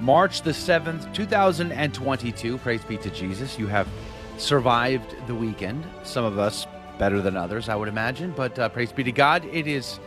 March the 7th, 2022. Praise be to Jesus. You have survived the weekend. Some of us better than others, I would imagine, but uh, praise be to God. It is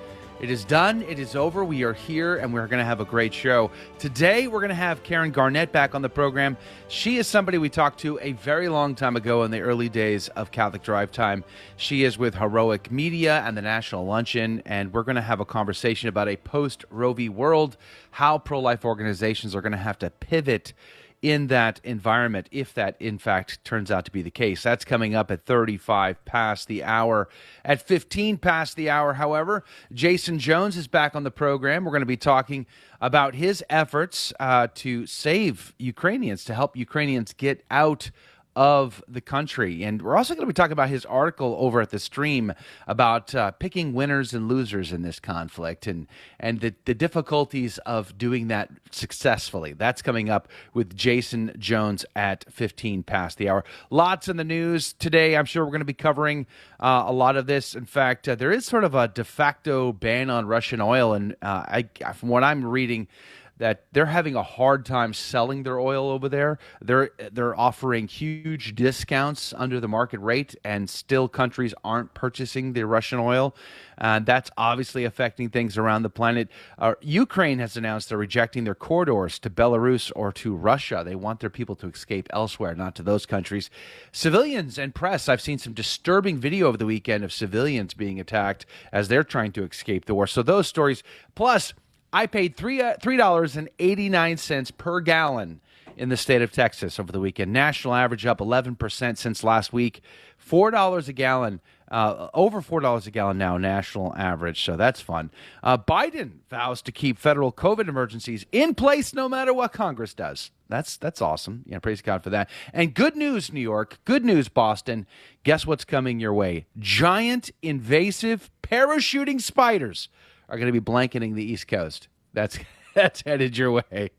it is done. It is over. We are here and we're going to have a great show. Today, we're going to have Karen Garnett back on the program. She is somebody we talked to a very long time ago in the early days of Catholic Drive Time. She is with Heroic Media and the National Luncheon, and we're going to have a conversation about a post Roe v. world, how pro life organizations are going to have to pivot in that environment if that in fact turns out to be the case. That's coming up at 35 past the hour. At 15 past the hour, however, Jason Jones is back on the program. We're going to be talking about his efforts uh, to save Ukrainians, to help Ukrainians get out of the country. And we're also going to be talking about his article over at the stream about uh, picking winners and losers in this conflict and, and the, the difficulties of doing that successfully. That's coming up with Jason Jones at 15 past the hour. Lots in the news today. I'm sure we're going to be covering uh, a lot of this. In fact, uh, there is sort of a de facto ban on Russian oil. And uh, I, from what I'm reading, that they're having a hard time selling their oil over there. They're they're offering huge discounts under the market rate, and still countries aren't purchasing the Russian oil. And that's obviously affecting things around the planet. Uh, Ukraine has announced they're rejecting their corridors to Belarus or to Russia. They want their people to escape elsewhere, not to those countries. Civilians and press. I've seen some disturbing video over the weekend of civilians being attacked as they're trying to escape the war. So those stories, plus I paid three uh, three dollars and eighty nine cents per gallon in the state of Texas over the weekend. National average up eleven percent since last week. Four dollars a gallon, uh, over four dollars a gallon now. National average, so that's fun. Uh, Biden vows to keep federal COVID emergencies in place no matter what Congress does. That's that's awesome. Yeah, praise God for that. And good news, New York. Good news, Boston. Guess what's coming your way? Giant invasive parachuting spiders are going to be blanketing the East Coast. That's that's headed your way.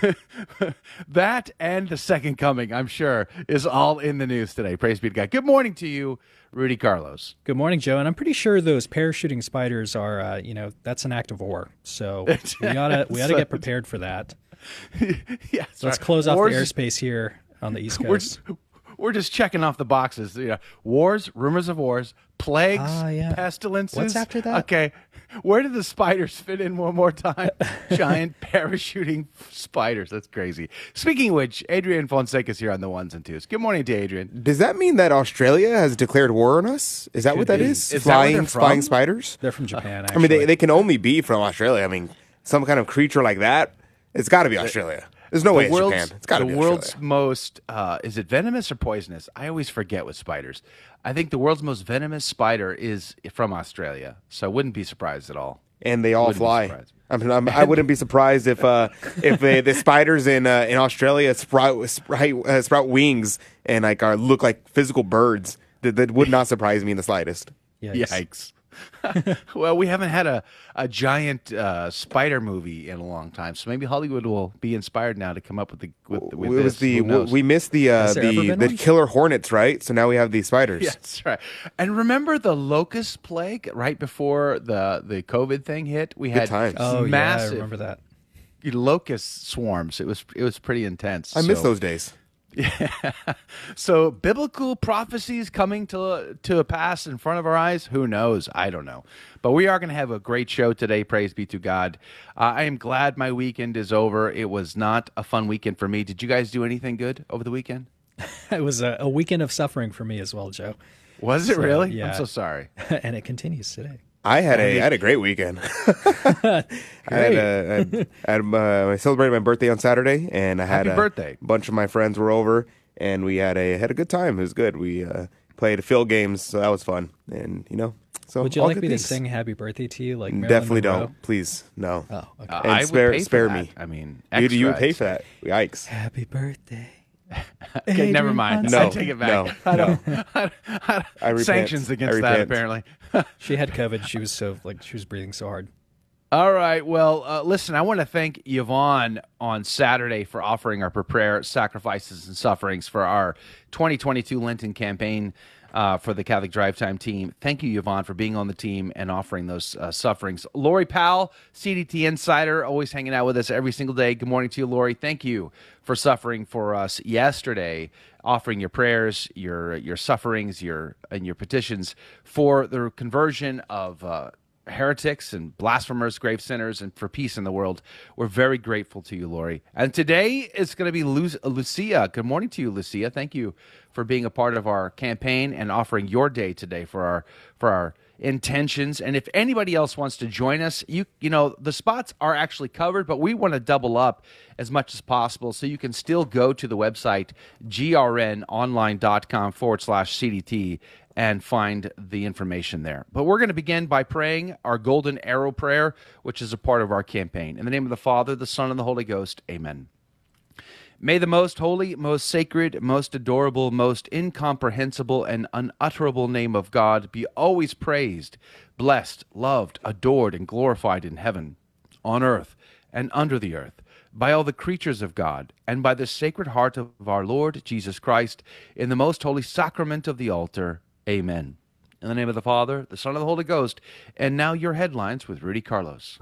that and the second coming, I'm sure, is all in the news today. Praise be to God. Good morning to you, Rudy Carlos. Good morning, Joe. And I'm pretty sure those parachuting spiders are, uh, you know, that's an act of war. So we oughta we oughta get prepared for that. yeah, so let's close off Wars the airspace here on the East Coast we're just checking off the boxes. You know, wars, rumors of wars, plagues, uh, yeah. pestilences. What's after that? Okay, where do the spiders fit in one more time? Giant parachuting spiders. That's crazy. Speaking of which, Adrian Fonseca is here on the ones and twos. Good morning to Adrian. Does that mean that Australia has declared war on us? Is that Could what that be. is? is flying, that flying spiders? They're from Japan. Actually. I mean, they, they can only be from Australia. I mean, some kind of creature like that. It's got to be Australia. There's no the way it's Japan. It's got to be the world's most. Uh, is it venomous or poisonous? I always forget with spiders. I think the world's most venomous spider is from Australia, so I wouldn't be surprised at all. And they all fly. I mean, I'm, I would not be surprised if uh, if they, the spiders in uh, in Australia sprout sprout, uh, sprout wings and like are look like physical birds. That, that would not surprise me in the slightest. Yikes. Yikes. well, we haven't had a, a giant uh, spider movie in a long time, so maybe Hollywood will be inspired now to come up with the with, with it was the we missed the uh, the the one? killer hornets, right? So now we have these spiders. Yes, that's right. And remember the locust plague right before the the COVID thing hit? We had times. Oh, massive. Yeah, I remember that. Locust swarms. It was it was pretty intense. I miss those days. Yeah. So biblical prophecies coming to to pass in front of our eyes. Who knows? I don't know. But we are going to have a great show today. Praise be to God. Uh, I am glad my weekend is over. It was not a fun weekend for me. Did you guys do anything good over the weekend? it was a, a, weekend of suffering for me as well, Joe. Was it so, really? Yeah. I'm so sorry. and it continues today. I had a I had a great weekend. I had, a, I, had uh, I celebrated my birthday on Saturday, and I had Happy a birthday. bunch of my friends were over, and we had a had a good time. It was good. We uh, played a field games, so that was fun. And you know, So Would you all like good me things. to sing "Happy Birthday" to you? Like Marilyn Definitely Monroe? don't. Please, no. Oh, okay. Uh, And I would spare- pay for spare that. me. I mean, You, you would extra. pay for that. Yikes. Happy birthday. Okay, never mind. No, I take it back. no, I don't, no. I, I, I repent. sanctions I against that apparently. She had COVID. She was so like she was breathing so hard. All right. Well, uh, listen, I want to thank Yvonne on Saturday for offering our prayer, sacrifices, and sufferings for our 2022 Lenten campaign uh, for the Catholic Drive Time team. Thank you, Yvonne, for being on the team and offering those uh, sufferings. Lori Powell, CDT Insider, always hanging out with us every single day. Good morning to you, Lori. Thank you for suffering for us yesterday, offering your prayers, your your sufferings, your and your petitions for the conversion of. Uh, heretics and blasphemers, grave sinners, and for peace in the world. We're very grateful to you, Lori. And today is going to be Lu- Lucia. Good morning to you, Lucia. Thank you for being a part of our campaign and offering your day today for our for our intentions. And if anybody else wants to join us, you you know the spots are actually covered, but we want to double up as much as possible. So you can still go to the website grnonline.com forward slash CDT and find the information there. But we're going to begin by praying our golden arrow prayer, which is a part of our campaign. In the name of the Father, the Son, and the Holy Ghost, amen. May the most holy, most sacred, most adorable, most incomprehensible, and unutterable name of God be always praised, blessed, loved, adored, and glorified in heaven, on earth, and under the earth, by all the creatures of God, and by the sacred heart of our Lord Jesus Christ, in the most holy sacrament of the altar. Amen. In the name of the Father, the Son, and the Holy Ghost. And now your headlines with Rudy Carlos.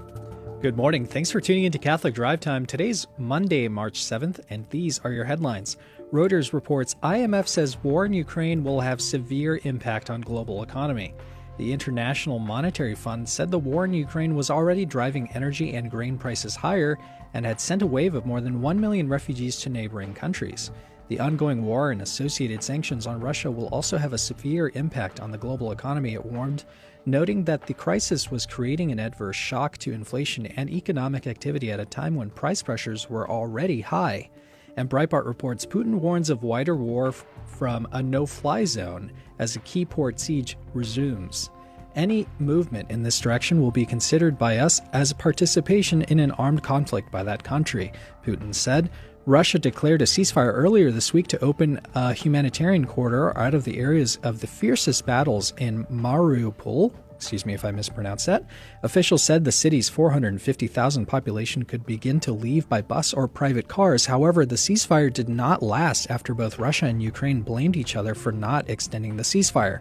Good morning. Thanks for tuning into Catholic Drive Time. Today's Monday, March 7th, and these are your headlines. Reuters reports IMF says war in Ukraine will have severe impact on global economy. The International Monetary Fund said the war in Ukraine was already driving energy and grain prices higher and had sent a wave of more than 1 million refugees to neighboring countries. The ongoing war and associated sanctions on Russia will also have a severe impact on the global economy, it warned, noting that the crisis was creating an adverse shock to inflation and economic activity at a time when price pressures were already high. And Breitbart reports Putin warns of wider war f- from a no fly zone as a key port siege resumes. Any movement in this direction will be considered by us as participation in an armed conflict by that country, Putin said. Russia declared a ceasefire earlier this week to open a humanitarian corridor out of the areas of the fiercest battles in Mariupol. Excuse me if I mispronounced that. Officials said the city's 450,000 population could begin to leave by bus or private cars. However, the ceasefire did not last after both Russia and Ukraine blamed each other for not extending the ceasefire.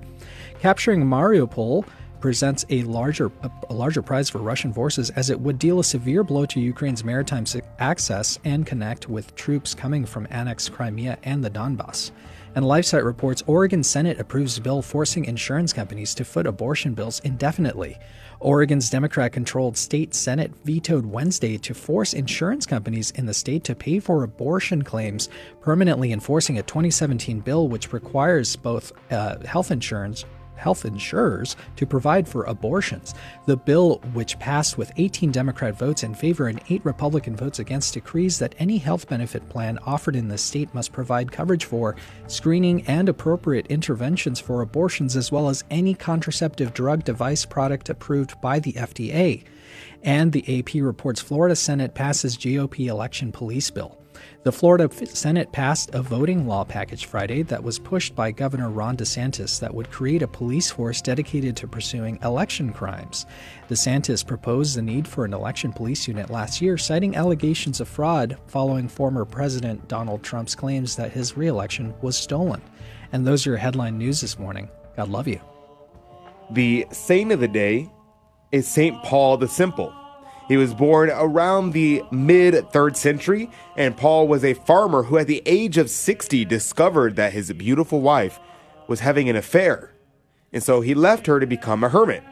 Capturing Mariupol presents a larger a larger prize for Russian forces as it would deal a severe blow to Ukraine's maritime access and connect with troops coming from annexed Crimea and the Donbass. And LifeSite reports Oregon Senate approves bill forcing insurance companies to foot abortion bills indefinitely. Oregon's Democrat controlled state Senate vetoed Wednesday to force insurance companies in the state to pay for abortion claims, permanently enforcing a 2017 bill which requires both uh, health insurance health insurers to provide for abortions. The bill, which passed with 18 Democrat votes in favor and 8 Republican votes against, decrees that any health benefit plan offered in the state must provide coverage for screening and appropriate interventions for abortions, as well as any contraceptive drug device product approved by the FDA. And the AP reports Florida Senate passes GOP election police bill. The Florida Senate passed a voting law package Friday that was pushed by Governor Ron DeSantis that would create a police force dedicated to pursuing election crimes. DeSantis proposed the need for an election police unit last year, citing allegations of fraud following former President Donald Trump's claims that his reelection was stolen. And those are your headline news this morning. God love you. The saint of the day is Saint Paul the Simple. He was born around the mid 3rd century, and Paul was a farmer who, at the age of 60, discovered that his beautiful wife was having an affair. And so he left her to become a hermit.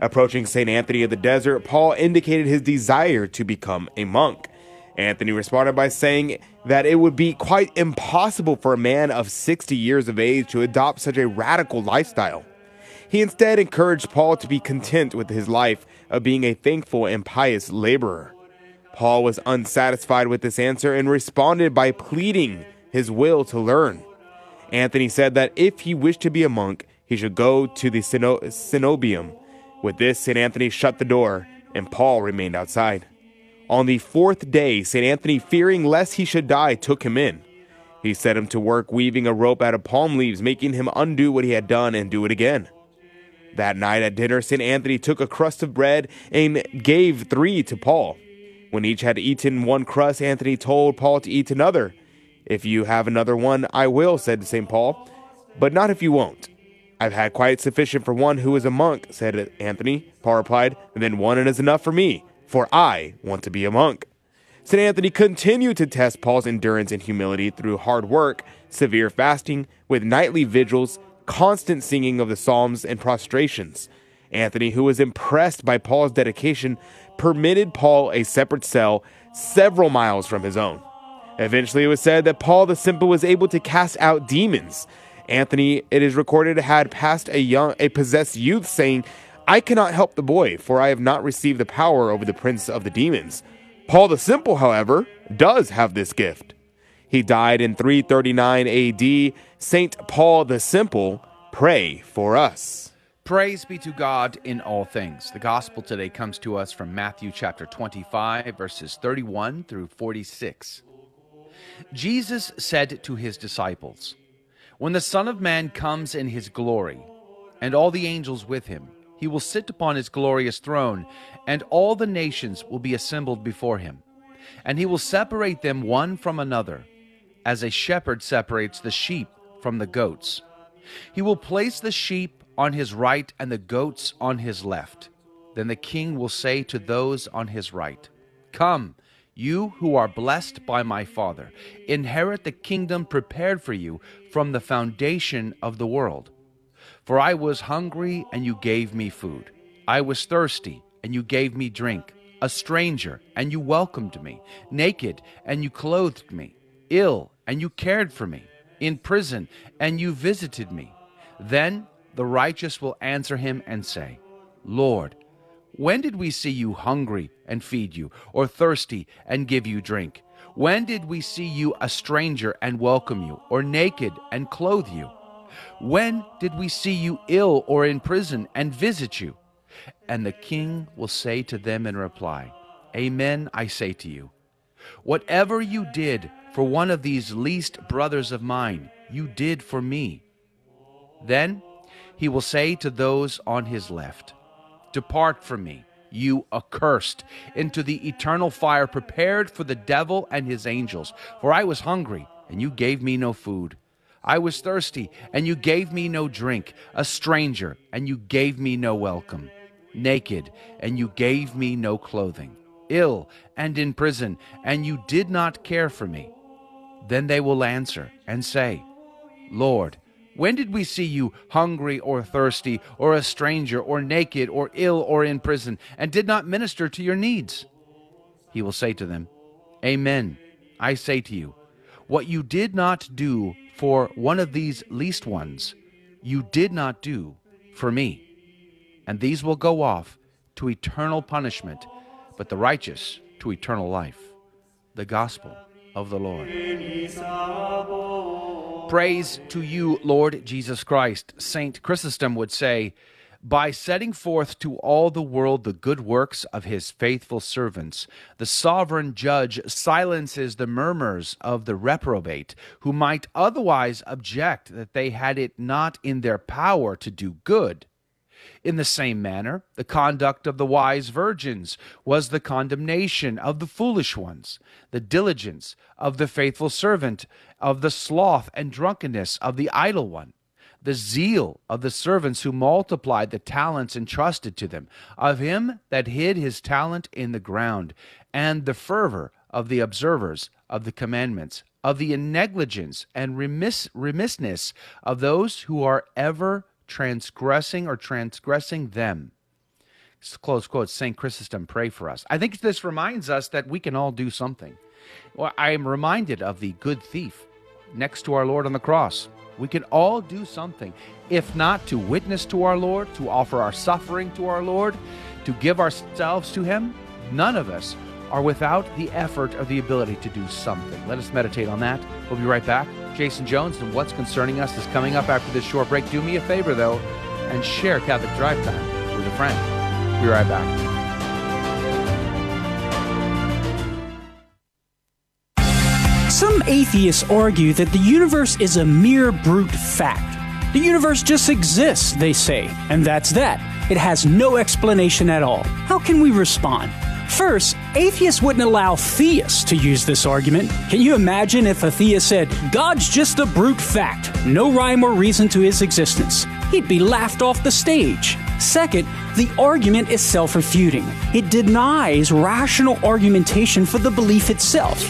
Approaching St. Anthony of the Desert, Paul indicated his desire to become a monk. Anthony responded by saying that it would be quite impossible for a man of 60 years of age to adopt such a radical lifestyle. He instead encouraged Paul to be content with his life of being a thankful and pious laborer. Paul was unsatisfied with this answer and responded by pleading his will to learn. Anthony said that if he wished to be a monk, he should go to the Ceno- Cenobium With this, St. Anthony shut the door, and Paul remained outside. On the fourth day, St. Anthony, fearing lest he should die, took him in. He set him to work weaving a rope out of palm leaves, making him undo what he had done and do it again. That night at dinner, St. Anthony took a crust of bread and gave three to Paul. When each had eaten one crust, Anthony told Paul to eat another. If you have another one, I will, said St. Paul, but not if you won't. I've had quite sufficient for one who is a monk, said Anthony. Paul replied, then one is enough for me, for I want to be a monk. St. Anthony continued to test Paul's endurance and humility through hard work, severe fasting, with nightly vigils, constant singing of the psalms, and prostrations. Anthony, who was impressed by Paul's dedication, permitted Paul a separate cell several miles from his own. Eventually, it was said that Paul the Simple was able to cast out demons. Anthony, it is recorded, had passed a young, a possessed youth, saying, "I cannot help the boy, for I have not received the power over the prince of the demons." Paul the Simple, however, does have this gift. He died in 339 AD. Saint Paul the Simple, pray for us. Praise be to God in all things. The gospel today comes to us from Matthew chapter 25, verses 31 through 46. Jesus said to his disciples, When the Son of Man comes in his glory, and all the angels with him, he will sit upon his glorious throne, and all the nations will be assembled before him. And he will separate them one from another, as a shepherd separates the sheep from the goats. He will place the sheep on his right and the goats on his left. Then the king will say to those on his right, Come, you who are blessed by my Father, inherit the kingdom prepared for you from the foundation of the world. For I was hungry, and you gave me food. I was thirsty, and you gave me drink. A stranger, and you welcomed me. Naked, and you clothed me. Ill, and you cared for me. In prison, and you visited me. Then the righteous will answer him and say, Lord, when did we see you hungry and feed you, or thirsty and give you drink? When did we see you a stranger and welcome you, or naked and clothe you? When did we see you ill or in prison and visit you? And the king will say to them in reply, Amen, I say to you. Whatever you did for one of these least brothers of mine, you did for me. Then he will say to those on his left, Depart from me, you accursed, into the eternal fire prepared for the devil and his angels. For I was hungry, and you gave me no food. I was thirsty, and you gave me no drink. A stranger, and you gave me no welcome. Naked, and you gave me no clothing. Ill, and in prison, and you did not care for me. Then they will answer and say, Lord, when did we see you hungry or thirsty, or a stranger, or naked, or ill, or in prison, and did not minister to your needs? He will say to them, Amen. I say to you, what you did not do for one of these least ones, you did not do for me. And these will go off to eternal punishment, but the righteous to eternal life. The Gospel of the Lord. Praise to you, Lord Jesus Christ. Saint Chrysostom would say, by setting forth to all the world the good works of his faithful servants, the sovereign judge silences the murmurs of the reprobate, who might otherwise object that they had it not in their power to do good. In the same manner, the conduct of the wise virgins was the condemnation of the foolish ones, the diligence of the faithful servant, of the sloth and drunkenness of the idle one, the zeal of the servants who multiplied the talents entrusted to them, of him that hid his talent in the ground, and the fervor of the observers of the commandments, of the negligence and remiss- remissness of those who are ever transgressing or transgressing them. Close quote, St. Chrysostom, pray for us. I think this reminds us that we can all do something. Well, I am reminded of the good thief next to our Lord on the cross. We can all do something, if not to witness to our Lord, to offer our suffering to our Lord, to give ourselves to Him. None of us are without the effort or the ability to do something. Let us meditate on that. We'll be right back. Jason Jones and What's Concerning Us is coming up after this short break. Do me a favor, though, and share Catholic Drive Time with a friend. Be right back. Some atheists argue that the universe is a mere brute fact. The universe just exists, they say, and that's that. It has no explanation at all. How can we respond? First, atheists wouldn't allow theists to use this argument. Can you imagine if a theist said, God's just a brute fact, no rhyme or reason to his existence? He'd be laughed off the stage. Second, the argument is self refuting. It denies rational argumentation for the belief itself.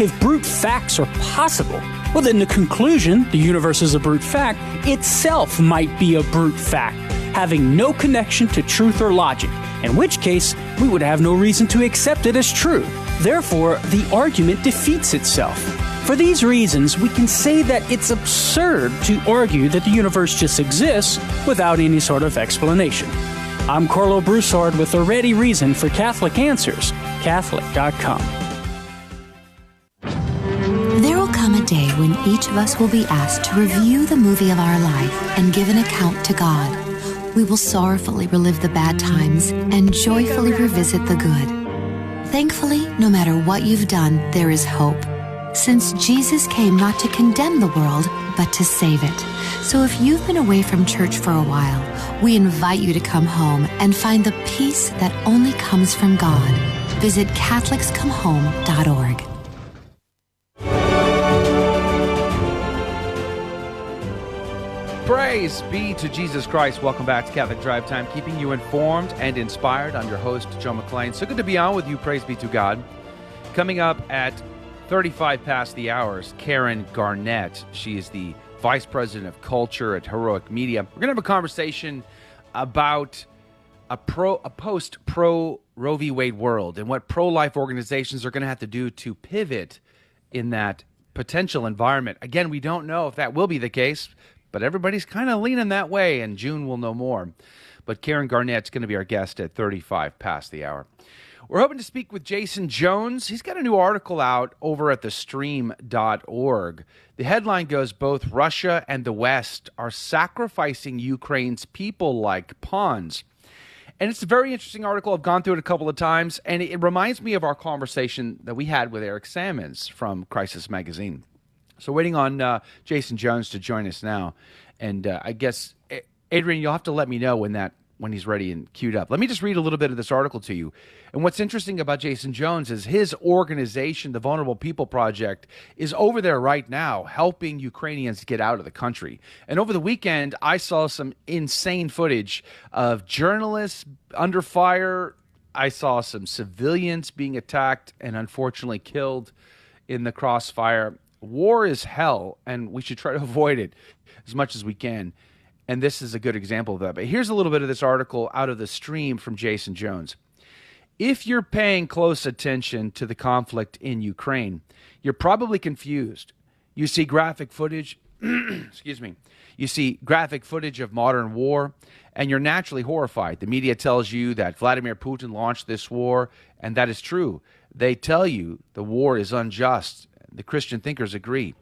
If brute facts are possible, well, then the conclusion, the universe is a brute fact, itself might be a brute fact, having no connection to truth or logic, in which case we would have no reason to accept it as true. Therefore, the argument defeats itself. For these reasons, we can say that it's absurd to argue that the universe just exists without any sort of explanation. I'm Karlo Broussard with a ready reason for Catholic Answers, Catholic.com. There will come a day when each of us will be asked to review the movie of our life and give an account to God. We will sorrowfully relive the bad times and joyfully revisit the good. Thankfully, no matter what you've done, there is hope. Since Jesus came not to condemn the world, but to save it. So if you've been away from church for a while, we invite you to come home and find the peace that only comes from God. Visit CatholicsComeHome.org. Praise be to Jesus Christ. Welcome back to Catholic Drive Time, keeping you informed and inspired. I'm your host, Joe McClain. So good to be on with you. Praise be to God. Coming up at 35 past the hours, Karen Garnett. She is the Vice President of Culture at Heroic Media. We're going to have a conversation about a pro a post pro Roe v. Wade world and what pro life organizations are going to have to do to pivot in that potential environment. Again, we don't know if that will be the case, but everybody's kind of leaning that way, and June will know more. But Karen Garnett's going to be our guest at 35 past the hour. We're hoping to speak with Jason Jones. He's got a new article out over at thestream.org. The headline goes Both Russia and the West are sacrificing Ukraine's people like pawns. And it's a very interesting article. I've gone through it a couple of times, and it reminds me of our conversation that we had with Eric Sammons from Crisis Magazine. So, waiting on uh, Jason Jones to join us now. And uh, I guess, Adrian, you'll have to let me know when that when he's ready and queued up. Let me just read a little bit of this article to you. And what's interesting about Jason Jones is his organization, the Vulnerable People Project, is over there right now helping Ukrainians get out of the country. And over the weekend, I saw some insane footage of journalists under fire. I saw some civilians being attacked and unfortunately killed in the crossfire. War is hell, and we should try to avoid it as much as we can. And this is a good example of that. But here's a little bit of this article out of the stream from Jason Jones. If you're paying close attention to the conflict in Ukraine, you're probably confused. You see graphic footage, excuse me, you see graphic footage of modern war, and you're naturally horrified. The media tells you that Vladimir Putin launched this war, and that is true. They tell you the war is unjust. The Christian thinkers agree.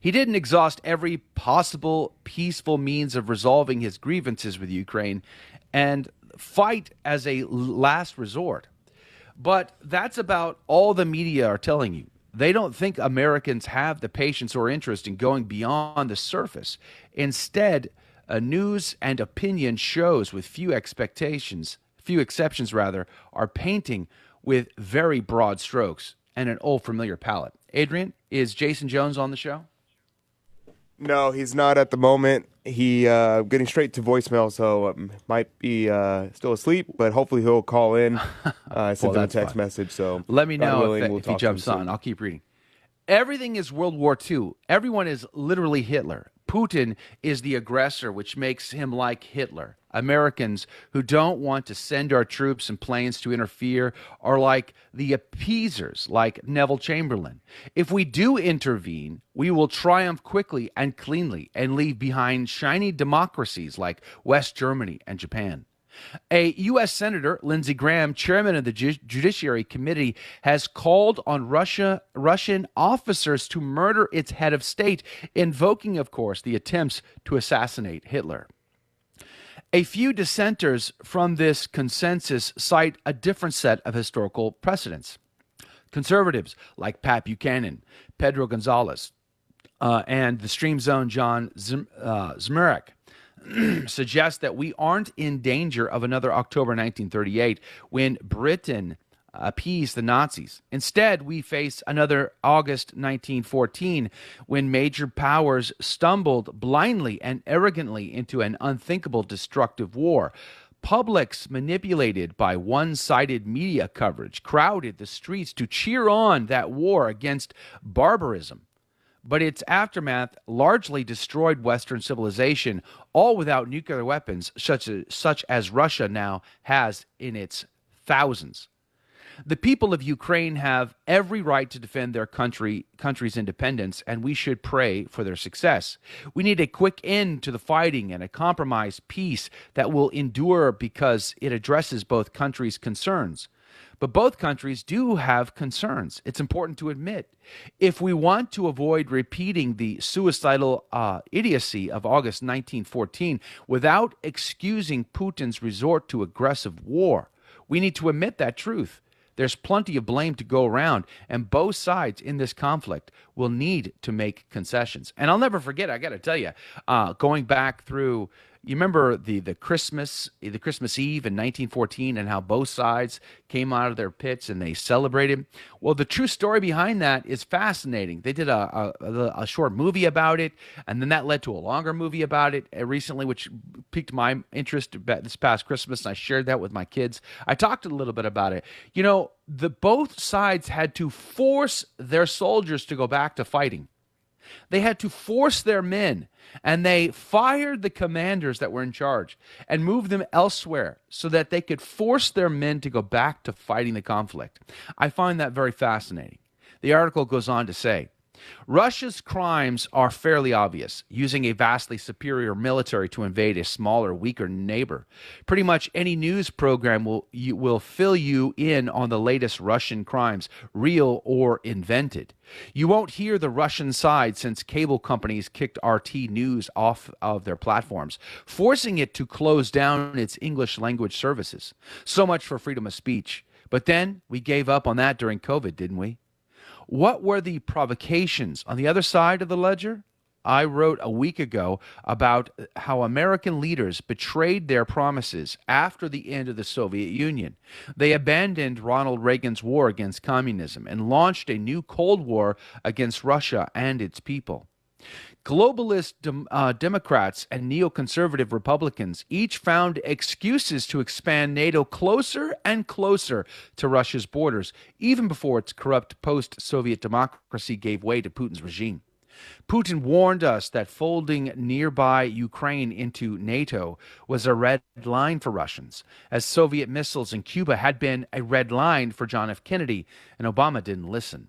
He didn't exhaust every possible peaceful means of resolving his grievances with Ukraine and fight as a last resort. But that's about all the media are telling you. They don't think Americans have the patience or interest in going beyond the surface. Instead, news and opinion shows with few expectations, few exceptions rather, are painting with very broad strokes and an old familiar palette. Adrian, is Jason Jones on the show? No, he's not at the moment. He uh, getting straight to voicemail, so um, might be uh, still asleep. But hopefully he'll call in. Uh, I sent Well, him a text fine. message. So Let me know willing, if, we'll if he talk to him jumps soon. on. I'll keep reading. Everything is World War II. Everyone is literally Hitler. Putin is the aggressor, which makes him like Hitler. Americans who don't want to send our troops and planes to interfere are like the appeasers, like Neville Chamberlain. If we do intervene, we will triumph quickly and cleanly and leave behind shiny democracies like West Germany and Japan. A U.S. Senator, Lindsey Graham, chairman of the Ju- Judiciary Committee, has called on Russia, Russian officers to murder its head of state, invoking, of course, the attempts to assassinate Hitler. A few dissenters from this consensus cite a different set of historical precedents. Conservatives like Pat Buchanan, Pedro Gonzalez, uh, and the Stream Zone John Zim, uh, Zmirak suggest that we aren't in danger of another October 1938 when Britain appeased the Nazis. Instead, we face another August 1914 when major powers stumbled blindly and arrogantly into an unthinkable destructive war. Publics manipulated by one sided media coverage crowded the streets to cheer on that war against barbarism but its aftermath largely destroyed Western civilization, all without nuclear weapons, such as, such as Russia now has in its thousands. The people of Ukraine have every right to defend their country country's independence, and we should pray for their success. We need a quick end to the fighting and a compromise peace that will endure because it addresses both countries' concerns. But both countries do have concerns. It's important to admit. If we want to avoid repeating the suicidal uh, idiocy of August 1914 without excusing Putin's resort to aggressive war, we need to admit that truth. There's plenty of blame to go around, and both sides in this conflict will need to make concessions. And I'll never forget, I got to tell you, uh, going back through you remember the the Christmas the Christmas Eve in 1914 and how both sides came out of their pits and they celebrated. Well, the true story behind that is fascinating. They did a, a, a short movie about it, and then that led to a longer movie about it uh, recently, which piqued my interest this past Christmas. And I shared that with my kids. I talked a little bit about it. You know, the both sides had to force their soldiers to go back to fighting. They had to force their men and they fired the commanders that were in charge and moved them elsewhere so that they could force their men to go back to fighting the conflict. I find that very fascinating. The article goes on to say Russia's crimes are fairly obvious, using a vastly superior military to invade a smaller, weaker neighbor. Pretty much any news program will, you, will fill you in on the latest Russian crimes, real or invented. You won't hear the Russian side since cable companies kicked RT News off of their platforms, forcing it to close down its English language services. So much for freedom of speech. But then we gave up on that during COVID, didn't we? What were the provocations on the other side of the ledger? I wrote a week ago about how American leaders betrayed their promises after the end of the Soviet Union. They abandoned Ronald Reagan's war against communism and launched a new Cold War against Russia and its people. Globalist uh, Democrats and neoconservative Republicans each found excuses to expand NATO closer and closer to Russia's borders, even before its corrupt post Soviet democracy gave way to Putin's regime. Putin warned us that folding nearby Ukraine into NATO was a red line for Russians, as Soviet missiles in Cuba had been a red line for John F. Kennedy, and Obama didn't listen.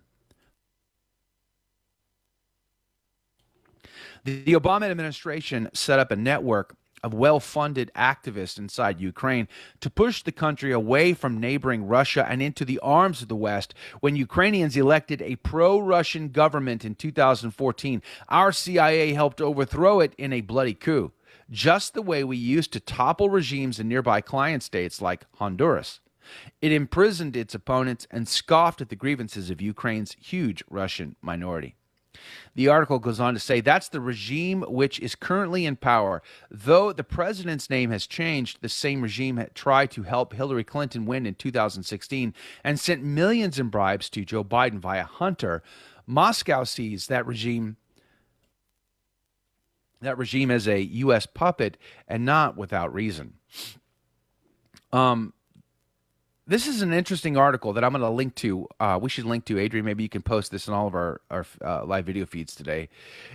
The Obama administration set up a network of well funded activists inside Ukraine to push the country away from neighboring Russia and into the arms of the West. When Ukrainians elected a pro Russian government in 2014, our CIA helped overthrow it in a bloody coup, just the way we used to topple regimes in nearby client states like Honduras. It imprisoned its opponents and scoffed at the grievances of Ukraine's huge Russian minority. The article goes on to say that's the regime which is currently in power. Though the president's name has changed, the same regime tried to help Hillary Clinton win in 2016 and sent millions in bribes to Joe Biden via Hunter. Moscow sees that regime that regime as a U.S. puppet and not without reason. Um, this is an interesting article that I'm going to link to. Uh, we should link to Adrian. Maybe you can post this in all of our, our uh, live video feeds today.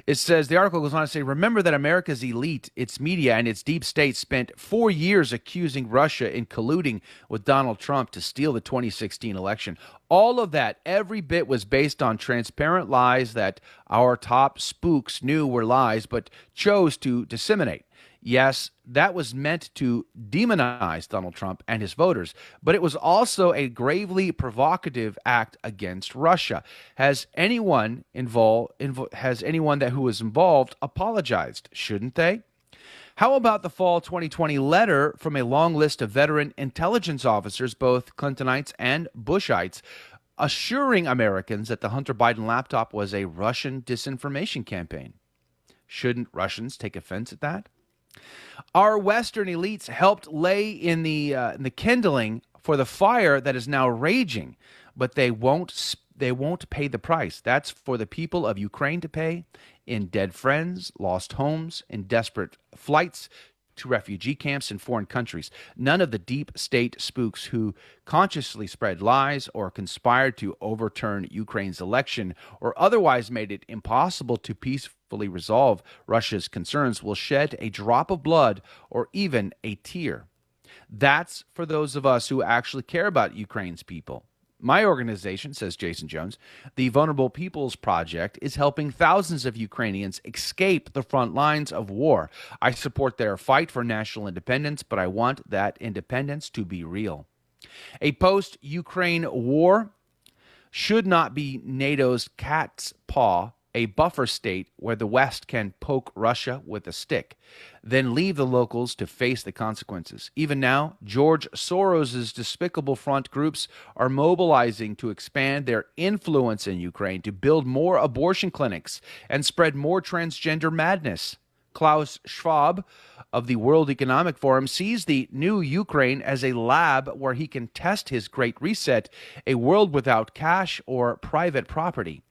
It says the article goes on to say, "Remember that America's elite, its media, and its deep state spent four years accusing Russia in colluding with Donald Trump to steal the 2016 election. All of that, every bit, was based on transparent lies that our top spooks knew were lies, but chose to disseminate." Yes, that was meant to demonize Donald Trump and his voters, but it was also a gravely provocative act against Russia. Has anyone involved invo- has anyone that who was involved apologized? Shouldn't they? How about the fall 2020 letter from a long list of veteran intelligence officers, both Clintonites and Bushites, assuring Americans that the Hunter Biden laptop was a Russian disinformation campaign? Shouldn't Russians take offense at that? Our Western elites helped lay in the uh, in the kindling for the fire that is now raging, but they won't they won't pay the price. That's for the people of Ukraine to pay in dead friends, lost homes, in desperate flights to refugee camps in foreign countries. None of the deep state spooks who consciously spread lies or conspired to overturn Ukraine's election or otherwise made it impossible to peacefully resolve Russia's concerns will shed a drop of blood or even a tear. That's for those of us who actually care about Ukraine's people. My organization, says Jason Jones, the Vulnerable Peoples Project, is helping thousands of Ukrainians escape the front lines of war. I support their fight for national independence, but I want that independence to be real. A post Ukraine war should not be NATO's cat's paw a buffer state where the West can poke Russia with a stick, then leave the locals to face the consequences. Even now, George Soros's despicable front groups are mobilizing to expand their influence in Ukraine to build more abortion clinics and spread more transgender madness. Klaus Schwab of the World Economic Forum sees the new Ukraine as a lab where he can test his great reset, a world without cash or private property.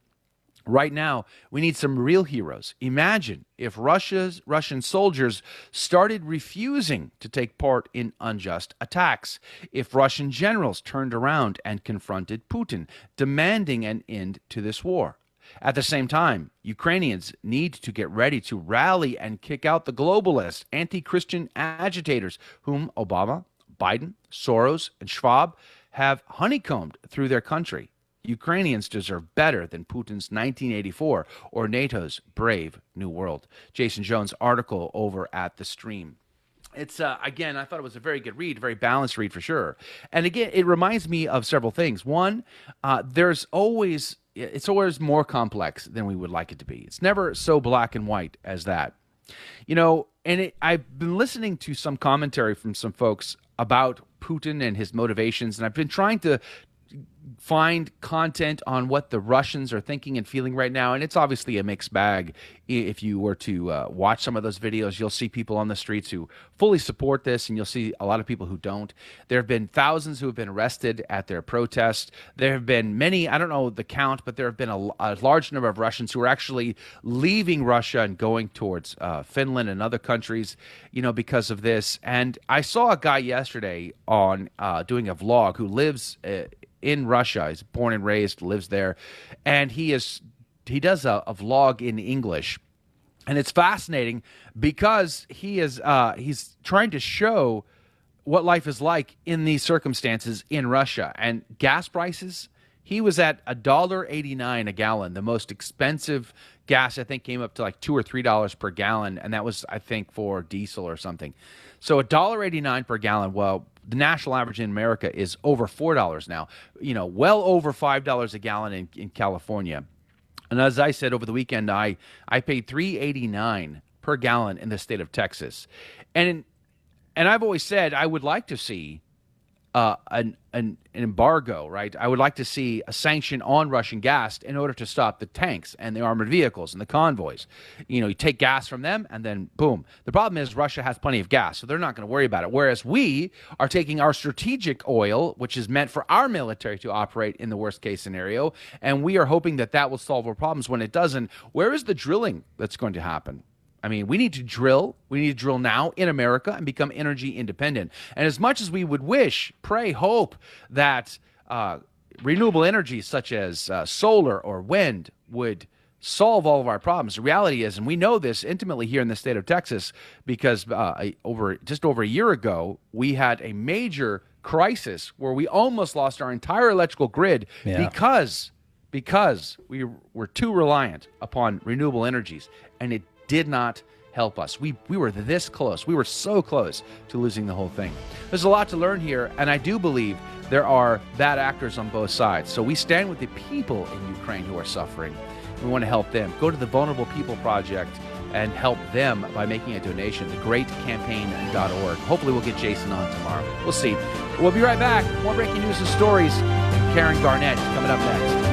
Right now, we need some real heroes. Imagine if Russia's Russian soldiers started refusing to take part in unjust attacks. If Russian generals turned around and confronted Putin, demanding an end to this war. At the same time, Ukrainians need to get ready to rally and kick out the globalist, anti Christian agitators whom Obama, Biden, Soros, and Schwab have honeycombed through their country. Ukrainians deserve better than Putin's 1984 or NATO's brave new world. Jason Jones' article over at the stream. It's uh, again, I thought it was a very good read, very balanced read for sure. And again, it reminds me of several things. One, uh, there's always it's always more complex than we would like it to be. It's never so black and white as that. You know, and it, I've been listening to some commentary from some folks about Putin and his motivations, and I've been trying to find content on what the Russians are thinking and feeling right now. And it's obviously a mixed bag. If you were to uh, watch some of those videos, you'll see people on the streets who fully support this, and you'll see a lot of people who don't. There have been thousands who have been arrested at their protest. There have been many, I don't know the count, but there have been a, a large number of Russians who are actually leaving Russia and going towards uh, Finland and other countries, you know, because of this. And I saw a guy yesterday on uh, doing a vlog who lives uh, in Russia. He's born and raised, lives there, and he is he does a, a vlog in English, and it's fascinating because he is uh, he's trying to show what life is like in these circumstances in Russia and gas prices. He was at a dollar eighty nine a gallon, the most expensive gas I think came up to like two or three dollars per gallon, and that was I think for diesel or something. So a dollar eighty nine per gallon. Well, the national average in America is over four dollars now. You know, well over five dollars a gallon in, in California. And as I said over the weekend, I I paid three eighty nine per gallon in the state of Texas, and and I've always said I would like to see uh, an, an, an embargo, right? I would like to see a sanction on Russian gas in order to stop the tanks and the armored vehicles and the convoys. You know, you take gas from them and then boom. The problem is Russia has plenty of gas, so they're not going to worry about it. Whereas we are taking our strategic oil, which is meant for our military to operate in the worst case scenario, and we are hoping that that will solve our problems. When it doesn't, where is the drilling that's going to happen? I mean, we need to drill. We need to drill now in America and become energy independent. And as much as we would wish, pray, hope that uh, renewable energy such as uh, solar or wind would solve all of our problems. The reality is, and we know this intimately here in the state of Texas, because uh, over just over a year ago, we had a major crisis where we almost lost our entire electrical grid yeah. because because we were too reliant upon renewable energies, and it did not help us. We, we were this close. We were so close to losing the whole thing. There's a lot to learn here, and I do believe there are bad actors on both sides. So we stand with the people in Ukraine who are suffering. We want to help them. Go to the Vulnerable People Project and help them by making a donation. Thegreatcampaign.org. Hopefully, we'll get Jason on tomorrow. We'll see. We'll be right back. More breaking news and stories. Karen Garnett coming up next.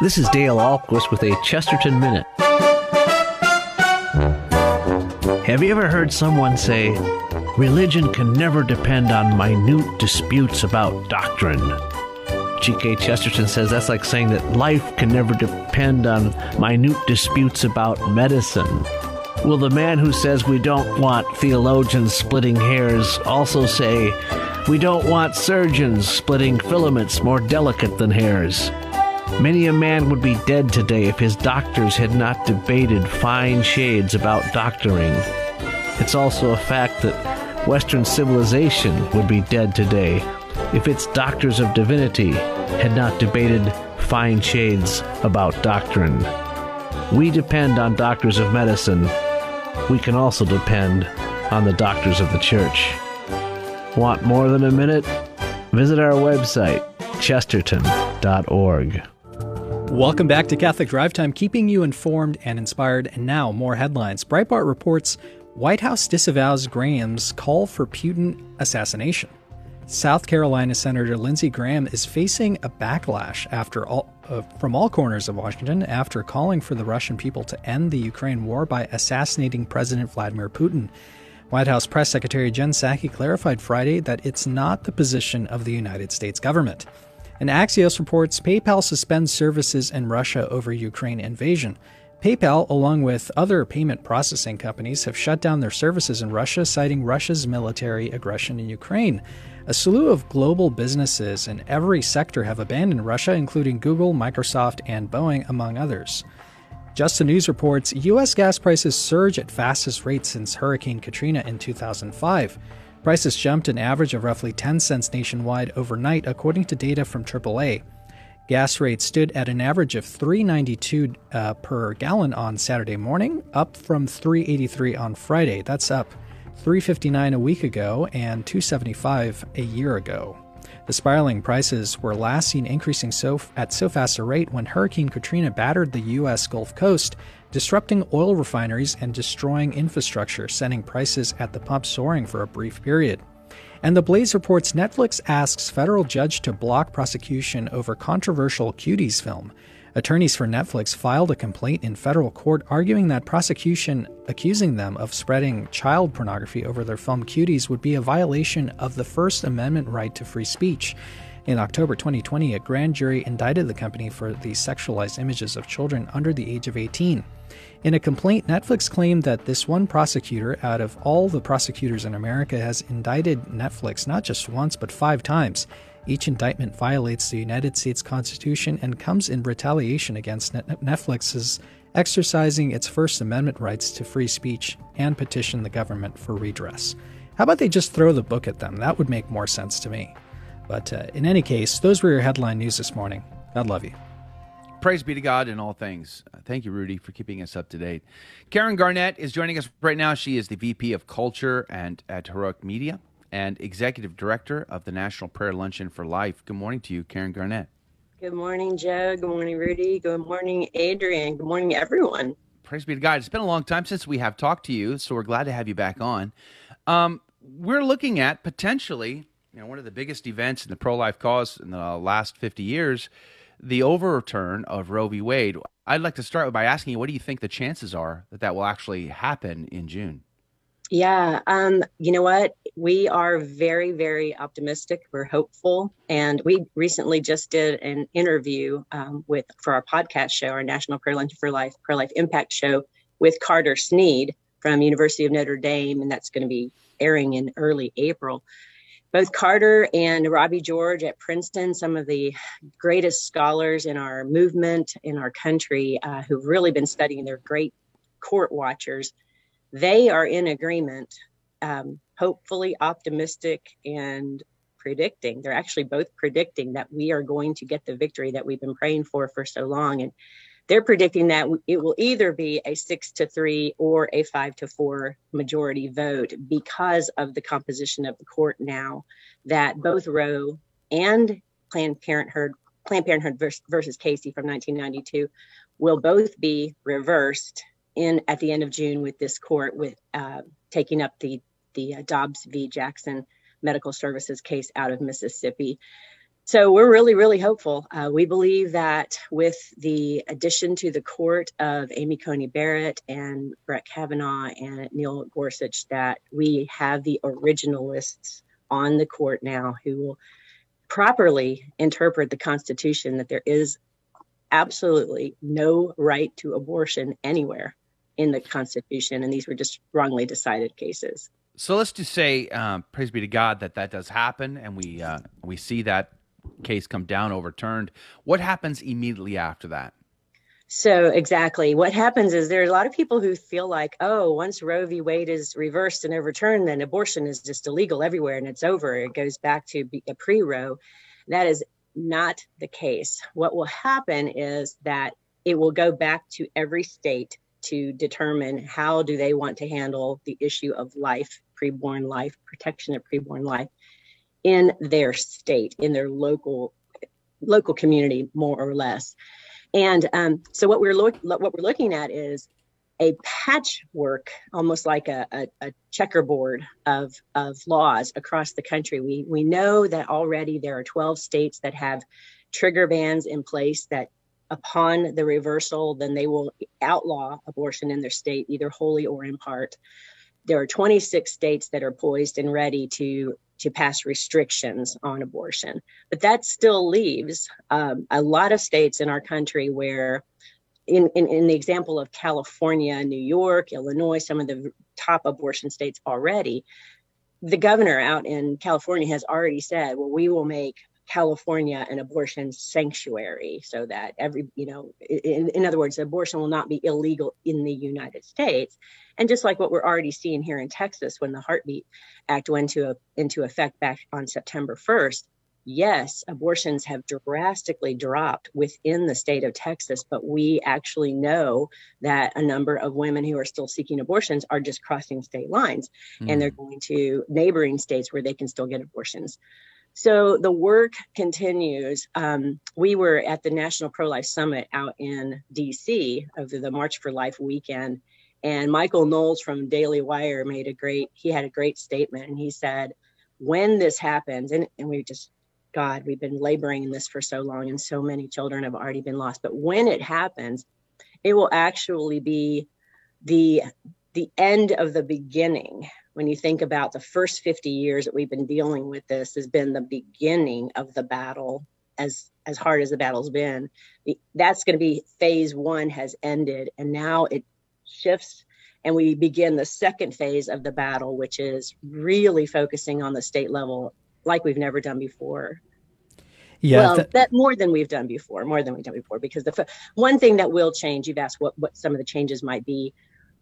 This is Dale Ahlquist with a Chesterton Minute. Have you ever heard someone say, religion can never depend on minute disputes about doctrine? G.K. Chesterton says that's like saying that life can never depend on minute disputes about medicine. Will the man who says we don't want theologians splitting hairs also say we don't want surgeons splitting filaments more delicate than hairs? Many a man would be dead today if his doctors had not debated fine shades about doctoring. It's also a fact that Western civilization would be dead today if its doctors of divinity had not debated fine shades about doctrine. We depend on doctors of medicine. We can also depend on the doctors of the church. Want more than a minute? Visit our website, chesterton.org. Welcome back to Catholic Drive Time, keeping you informed and inspired. And now, more headlines. Breitbart reports White House disavows Graham's call for Putin assassination. South Carolina Senator Lindsey Graham is facing a backlash after all, uh, from all corners of Washington after calling for the Russian people to end the Ukraine war by assassinating President Vladimir Putin. White House Press Secretary Jen Psaki clarified Friday that it's not the position of the United States government. And Axios reports PayPal suspends services in Russia over Ukraine invasion. PayPal, along with other payment processing companies, have shut down their services in Russia, citing Russia's military aggression in Ukraine. A slew of global businesses in every sector have abandoned Russia, including Google, Microsoft, and Boeing, among others. Just the News reports U.S. gas prices surge at fastest rate since Hurricane Katrina in 2005. Prices jumped an average of roughly 10 cents nationwide overnight, according to data from AAA. Gas rates stood at an average of 3.92 uh, per gallon on Saturday morning, up from 3.83 on Friday. That's up 3.59 a week ago and 2.75 a year ago. The spiraling prices were last seen increasing so at so fast a rate when Hurricane Katrina battered the U.S. Gulf Coast disrupting oil refineries and destroying infrastructure, sending prices at the pump soaring for a brief period. And the Blaze reports Netflix asks federal judge to block prosecution over controversial Cuties film. Attorneys for Netflix filed a complaint in federal court arguing that prosecution accusing them of spreading child pornography over their film Cuties would be a violation of the First Amendment right to free speech. In October 2020, a grand jury indicted the company for the sexualized images of children under the age of 18. In a complaint, Netflix claimed that this one prosecutor out of all the prosecutors in America has indicted Netflix not just once but five times. Each indictment violates the United States Constitution and comes in retaliation against Netflix's exercising its First Amendment rights to free speech and petition the government for redress. How about they just throw the book at them? That would make more sense to me. But uh, in any case, those were your headline news this morning. God love you. Praise be to God in all things. Uh, thank you, Rudy, for keeping us up to date. Karen Garnett is joining us right now. She is the VP of Culture and at Heroic Media and Executive Director of the National Prayer Luncheon for Life. Good morning to you, Karen Garnett. Good morning, Joe. Good morning, Rudy. Good morning, Adrian. Good morning, everyone. Praise be to God. It's been a long time since we have talked to you, so we're glad to have you back on. Um, we're looking at potentially, you know, one of the biggest events in the pro-life cause in the last 50 years the overturn of Roe v. Wade, I'd like to start by asking you, what do you think the chances are that that will actually happen in June? Yeah, um, you know what? We are very, very optimistic. We're hopeful, and we recently just did an interview um, with for our podcast show, our National Prayer Lunch for Life, Prayer Life Impact Show, with Carter Snead from University of Notre Dame, and that's going to be airing in early April. Both Carter and Robbie George at Princeton, some of the greatest scholars in our movement, in our country, uh, who've really been studying, they're great court watchers. They are in agreement, um, hopefully optimistic and predicting. They're actually both predicting that we are going to get the victory that we've been praying for for so long. And they're predicting that it will either be a six to three or a five to four majority vote because of the composition of the court now that both Roe and Planned Parenthood, Planned Parenthood versus, Casey from 1992 will both be reversed in at the end of June with this court with uh, taking up the the uh, Dobbs v. Jackson medical services case out of Mississippi. So we're really, really hopeful. Uh, we believe that with the addition to the court of Amy Coney Barrett and Brett Kavanaugh and Neil Gorsuch, that we have the originalists on the court now who will properly interpret the Constitution that there is absolutely no right to abortion anywhere in the Constitution. And these were just wrongly decided cases. So let's just say, um, praise be to God that that does happen, and we uh, we see that case come down overturned. What happens immediately after that? So exactly, what happens is there are a lot of people who feel like, oh, once Roe v. Wade is reversed and overturned, then abortion is just illegal everywhere and it's over. It goes back to a uh, pre-Roe. That is not the case. What will happen is that it will go back to every state to determine how do they want to handle the issue of life, preborn life, protection of preborn life in their state, in their local local community, more or less. And um, so what we're look what we're looking at is a patchwork, almost like a, a, a, checkerboard of of laws across the country. We we know that already there are 12 states that have trigger bans in place that upon the reversal, then they will outlaw abortion in their state, either wholly or in part. There are 26 states that are poised and ready to to pass restrictions on abortion. But that still leaves um, a lot of states in our country where, in, in, in the example of California, New York, Illinois, some of the top abortion states already, the governor out in California has already said, well, we will make California an abortion sanctuary so that every, you know, in, in, other words, abortion will not be illegal in the United States. And just like what we're already seeing here in Texas when the Heartbeat Act went to a, into effect back on September 1st, yes, abortions have drastically dropped within the state of Texas, but we actually know that a number of women who are still seeking abortions are just crossing state lines mm. and they're hmm. going to neighboring states where they can still get abortions. So the work continues. Um, we were at the National Pro Life Summit out in DC over the March for Life weekend. And Michael Knowles from Daily Wire made a great, he had a great statement. And he said, when this happens, and, and we just, God, we've been laboring in this for so long and so many children have already been lost. But when it happens, it will actually be the the end of the beginning when you think about the first 50 years that we've been dealing with this has been the beginning of the battle as as hard as the battle's been. That's going to be phase one has ended and now it shifts and we begin the second phase of the battle which is really focusing on the state level like we've never done before. Yeah well th- that more than we've done before more than we've done before because the one thing that will change you've asked what what some of the changes might be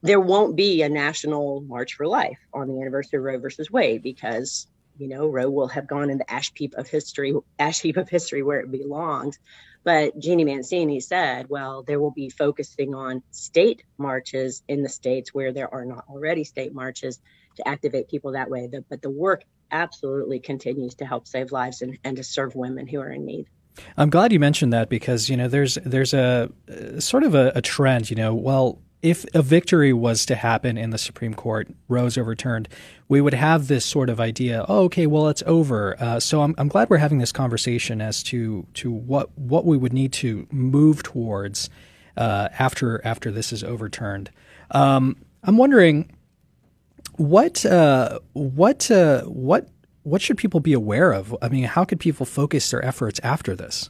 there won't be a national march for life on the anniversary of Roe versus Wade because you know Roe will have gone in the ash heap of history, ash heap of history where it belongs. But Jeanne Mancini said, well, there will be focusing on state marches in the states where there are not already state marches to activate people that way. But the work absolutely continues to help save lives and, and to serve women who are in need. I'm glad you mentioned that because you know there's there's a uh, sort of a, a trend. You know, well, if a victory was to happen in the Supreme Court, Roe's overturned, we would have this sort of idea. Oh, okay, well, it's over. Uh, so I'm, I'm glad we're having this conversation as to to what what we would need to move towards uh, after after this is overturned. Um, I'm wondering what uh, what uh, what what should people be aware of? I mean, how could people focus their efforts after this?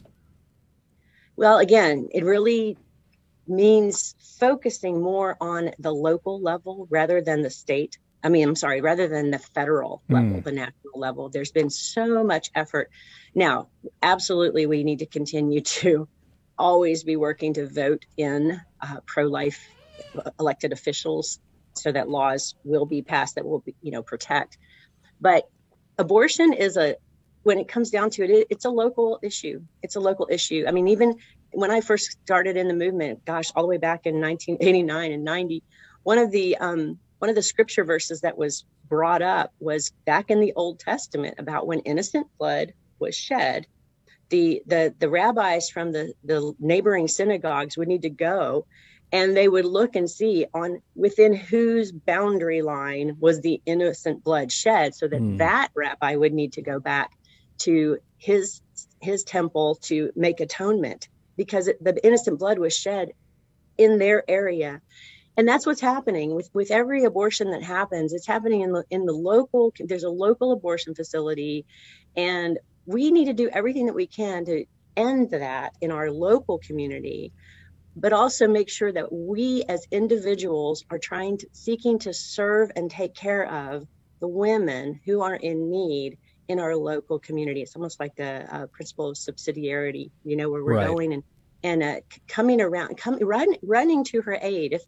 Well, again, it really means focusing more on the local level rather than the state I mean, I'm sorry, rather than the federal level, the national level. There's been so much effort. Now, absolutely, we need to continue to always be working to vote in uh, pro-life elected officials so that laws will be passed that will be, you know, protect. But abortion is a when it comes down to it, it, it's a local issue. It's a local issue. I mean, even when I first started in the movement, gosh, all the way back in 1989 and 90, one of the um, one of the scripture verses that was brought up was back in the Old Testament about when innocent blood was shed. The the the rabbis from the the neighboring synagogues would need to go and they would look and see on within whose boundary line was the innocent blood shed so that mm. that rabbi would need to go back to his his temple to make atonement because it, the innocent blood was shed in their area. And that's what's happening with with every abortion that happens. It's happening in the in the local there's a local abortion facility and we need to do everything that we can to end that in our local community but also make sure that we as individuals are trying to seeking to serve and take care of the women who are in need in our local community. It's almost like the uh, principle of subsidiarity, you know, where we're right. going and and uh, coming around, coming run, running to her aid. If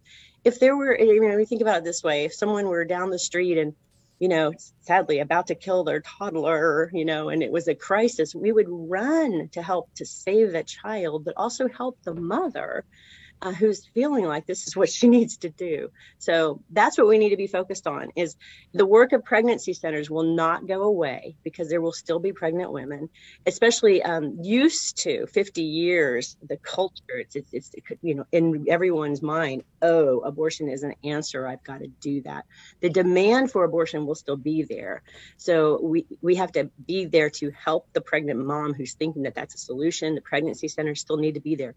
if there were, you know, we think about it this way: if someone were down the street and you know, sadly about to kill their toddler, you know, and it was a crisis, we would run to help to save that child, but also help the mother uh, who's feeling like this is what she needs to do. So that's what we need to be focused on is the work of pregnancy centers will not go away because there will still be pregnant women, especially um, used to 50 years, the culture, it's, it's, it's, you know, in everyone's mind, oh, abortion is an answer. I've got to do that. The demand for abortion will still be there. So we, we have to be there to help the pregnant mom who's thinking that that's a solution. The pregnancy centers still need to be there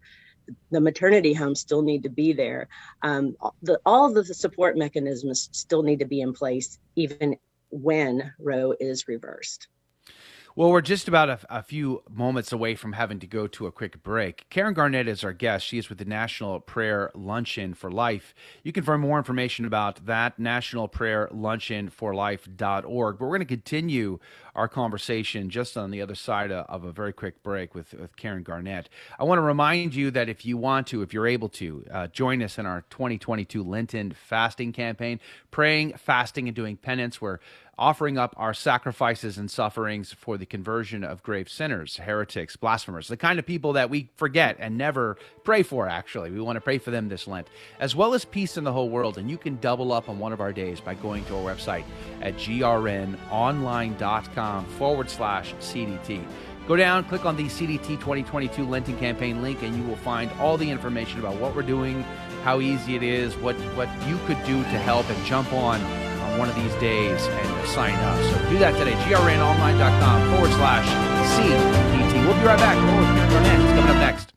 the maternity homes still need to be there. Um, the, all the support mechanisms still need to be in place, even when Roe is reversed. Well, we're just about a, a, few moments away from having to go to a quick break. Karen Garnett is our guest. She is with the National Prayer Luncheon for Life. You can find more information about that, National Prayer Luncheon for Life.org. But we're going to continue our conversation just on the other side of a very quick break with, with Karen Garnett. I want to remind you that if you want to, if you're able to, uh, join us in our 2022 Lenten fasting campaign, praying, fasting, and doing penance, where offering up our sacrifices and sufferings for the conversion of grave sinners, heretics, blasphemers, the kind of people that we forget and never pray for, actually. We want to pray for them this Lent, as well as peace in the whole world. And you can double up on one of our days by going to our website at grnonline.com forward slash CDT. Go down, click on the CDT 2022 Lenten campaign link, and you will find all the information about what we're doing, how easy it is, what, what you could do to help, and jump on one of these days and sign up. So do that today. grnonline.com forward slash CDT. We'll be right back. Coming up next.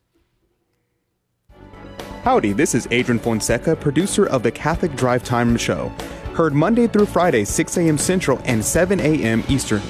Howdy, this is Adrian Fonseca, producer of the Catholic Drive Time Show. Heard Monday through Friday, 6 a.m. Central and 7 a.m. Eastern,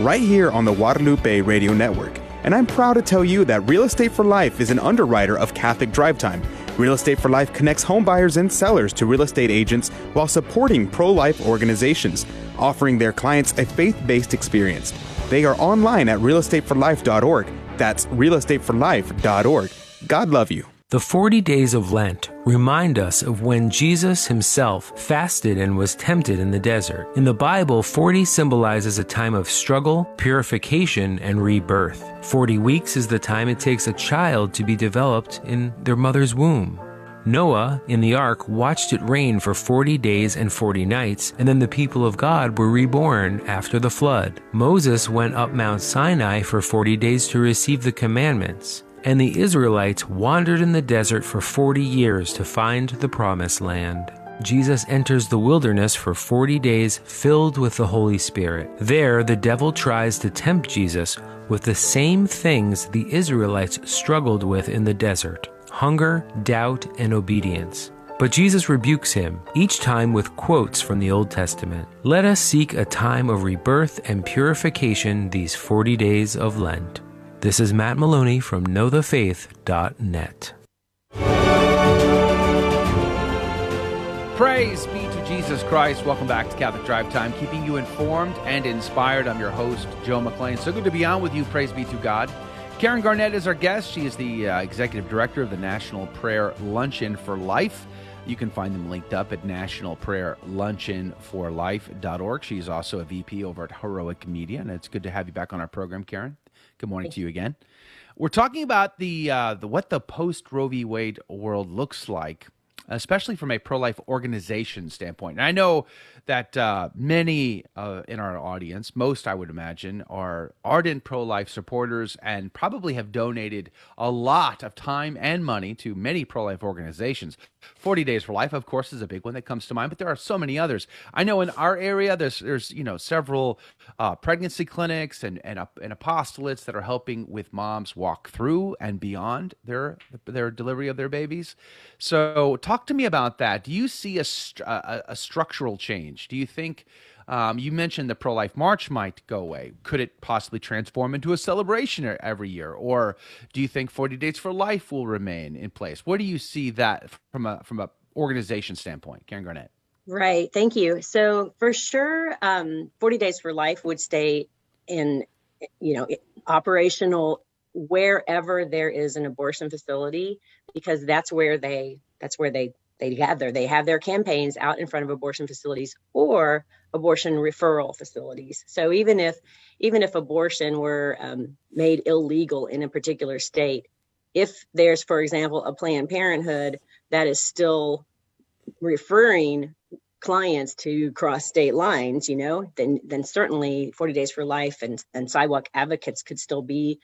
right here on the Guadalupe Radio Network. And I'm proud to tell you that Real Estate for Life is an underwriter of Catholic Drive Time Real Estate for Life connects homebuyers and sellers to real estate agents while supporting pro life organizations, offering their clients a faith based experience. They are online at realestateforlife.org. That's realestateforlife.org. God love you. The 40 days of Lent remind us of when Jesus himself fasted and was tempted in the desert. In the Bible, 40 symbolizes a time of struggle, purification, and rebirth. 40 weeks is the time it takes a child to be developed in their mother's womb. Noah, in the ark, watched it rain for 40 days and 40 nights, and then the people of God were reborn after the flood. Moses went up Mount Sinai for 40 days to receive the commandments and the Israelites wandered in the desert for 40 years to find the promised land. Jesus enters the wilderness for 40 days filled with the Holy Spirit. There, the devil tries to tempt Jesus with the same things the Israelites struggled with in the desert hunger, doubt, and obedience. But Jesus rebukes him, each time with quotes from the Old Testament. Let us seek a time of rebirth and purification these 40 days of Lent. This is Matt Maloney from KnowTheFaith.net. Praise be to Jesus Christ, welcome back to Catholic Drive Time, keeping you informed and inspired. I'm your host, Joe McClain. So good to be on with you. Praise be to God. Karen Garnett is our guest. She is the uh, executive director of the National Prayer Luncheon for Life. You can find them linked up at nationalprayerluncheonforlife.org. She's also a VP over at Heroic Media, and it's good to have you back on our program, Karen. Good morning to you again. We're talking about the, uh, the what the post Roe v. Wade world looks like especially from a pro life organization standpoint. And I know that uh, many uh, in our audience, most I would imagine, are ardent pro life supporters and probably have donated a lot of time and money to many pro life organizations. 40 Days for Life, of course, is a big one that comes to mind, but there are so many others. I know in our area, there's there's you know several uh, pregnancy clinics and and, and apostolates that are helping with moms walk through and beyond their their delivery of their babies. So, talk to me about that. Do you see a a, a structural change? Do you think? Um, you mentioned the pro life march might go away. Could it possibly transform into a celebration every year, or do you think 40 Days for Life will remain in place? Where do you see that from a from a organization standpoint, Karen Garnett? Right. Thank you. So for sure, um, 40 Days for Life would stay in, you know, operational wherever there is an abortion facility because that's where they that's where they they gather. They have their campaigns out in front of abortion facilities or abortion referral facilities. So even if even if abortion were um, made illegal in a particular state, if there's, for example, a Planned Parenthood that is still referring clients to cross state lines, you know, then then certainly 40 Days for Life and, and sidewalk advocates could still be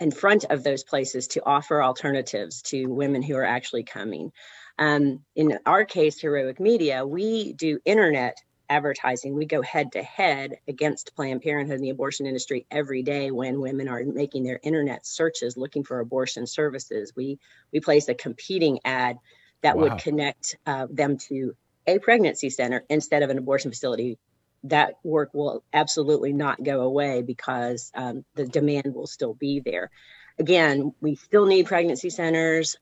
in front of those places to offer alternatives to women who are actually coming. Um, in our case, Heroic Media, we do internet advertising. We go head to head against Planned Parenthood and the abortion industry every day when women are making their internet searches looking for abortion services. We we place a competing ad that wow. would connect uh, them to a pregnancy center instead of an abortion facility. That work will absolutely not go away because um, the demand will still be there. Again, we still need pregnancy centers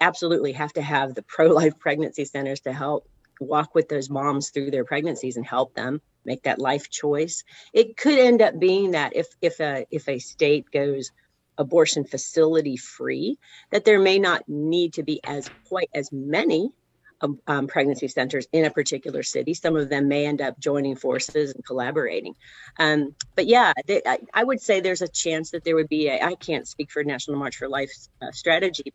absolutely have to have the pro life pregnancy centers to help walk with those moms through their pregnancies and help them make that life choice. It could end up being that if if a if a state goes abortion facility free, that there may not need to be as quite as many um, um, pregnancy centers in a particular city. Some of them may end up joining forces and collaborating. Um, but yeah, they, I, I, would say there's a chance that there would be a, I can't speak for National March for Life uh, strategy,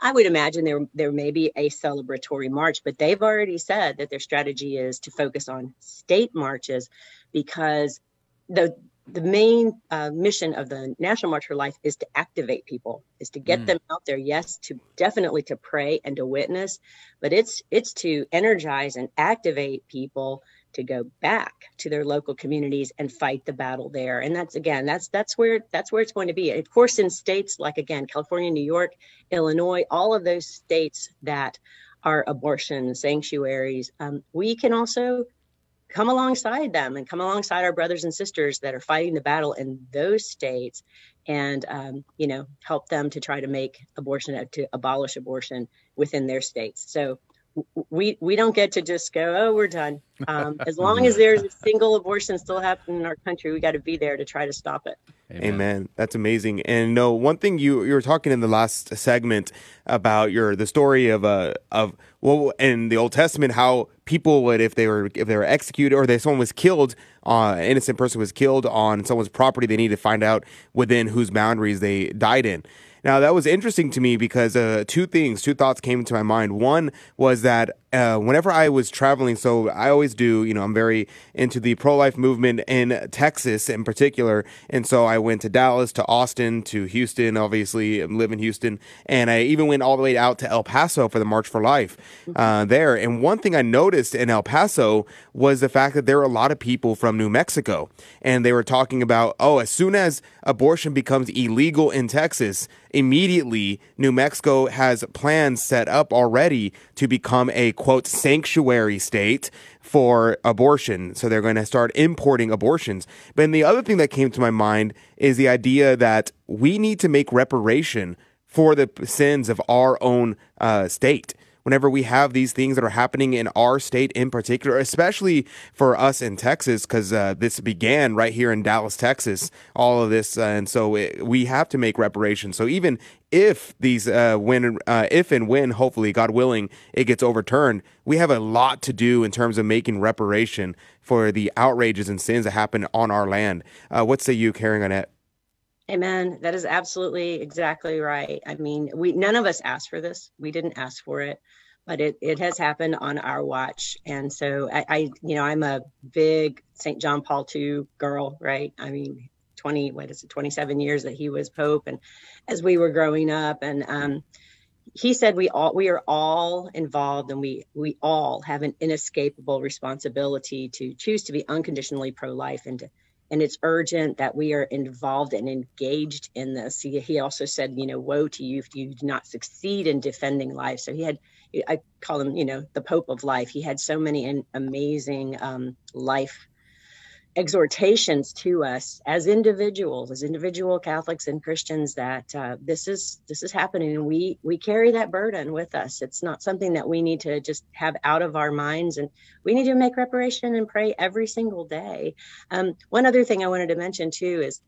I would imagine there there may be a celebratory march, but they've already said that their strategy is to focus on state marches because the the main uh, mission of the National March for Life is to activate people, is to get mm. them out there. Yes, to definitely to pray and to witness, but it's it's to energize and activate people to go back to their local communities and fight the battle there. And that's again that's that's where that's where it's going to be. Of course in states like again california new york illinois all of those states that are abortion sanctuaries um, we can also come alongside them and come alongside our brothers and sisters that are fighting the battle in those states and um, you know help them to try to make abortion to abolish abortion within their states. So we we don't get to just go oh we're done um, as long as there's a single abortion still happening in our country we got to be there to try to stop it Amen. Amen. That's amazing. And no, one thing you you were talking in the last segment about your the story of uh of well in the Old Testament how people would if they were if they were executed or if someone was killed uh, an innocent person was killed on someone's property they need to find out within whose boundaries they died in. Now, that was interesting to me because uh, two things, two thoughts came to my mind. One was that uh, whenever I was traveling, so I always do, you know, I'm very into the pro life movement in Texas in particular. And so I went to Dallas, to Austin, to Houston, obviously, I live in Houston. And I even went all the way out to El Paso for the March for Life uh, there. And one thing I noticed in El Paso was the fact that there were a lot of people from New Mexico. And they were talking about, oh, as soon as abortion becomes illegal in Texas, immediately New Mexico has plans set up already to become a quote sanctuary state for abortion. So they're going to start importing abortions. But the other thing that came to my mind is the idea that we need to make reparation for the sins of our own uh, state. Whenever we have these things that are happening in our state in particular, especially for us in Texas, because uh, this began right here in Dallas, Texas, all of this. Uh, and so it, we have to make reparations. So even if these uh, when uh, if and when hopefully God willing it gets overturned, we have a lot to do in terms of making reparation for the outrages and sins that happen on our land. Uh, what say you, Karen Garnett? Amen. That is absolutely exactly right. I mean, we none of us asked for this. We didn't ask for it, but it it has happened on our watch. And so I, I you know, I'm a big St. John Paul II girl, right? I mean, 20 what is it 27 years that he was pope and as we were growing up and um, he said we all we are all involved and we we all have an inescapable responsibility to choose to be unconditionally pro-life and to, and it's urgent that we are involved and engaged in this. He, he also said you know woe to you if you do not succeed in defending life. So he had i call him you know the pope of life. He had so many amazing um, life exhortations to us as individuals as individual catholics and christians that uh, this is this is happening. And we we carry that burden with us. It's not something that we need to just have out of our minds and we need to make reparation and pray every single day. Um, one other thing i wanted to mention too is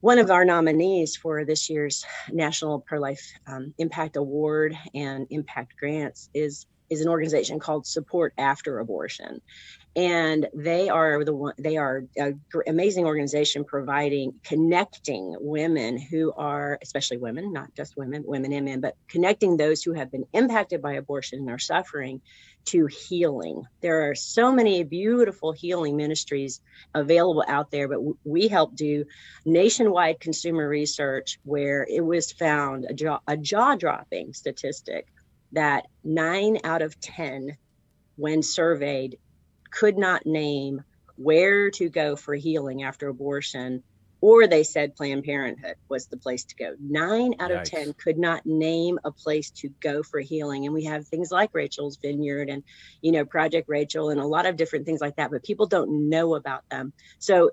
one of our nominees for this year's national pro-life um, impact award and impact grants is is an organization called support after abortion. And they are the one they are an amazing organization providing connecting women who are especially women not just women women and men but connecting those who have been impacted by abortion and are suffering to healing. There are so many beautiful healing ministries available out there but we help do nationwide consumer research where it was found a, jaw, a jaw-dropping statistic that 9 out of 10 when surveyed could not name where to go for healing after abortion or they said Planned Parenthood was the place to go. Nine out of 10 could not name a place to go for healing. And we have things like Rachel's Vineyard and, you know, Project Rachel and a lot of different things like that, but people don't know about them. So,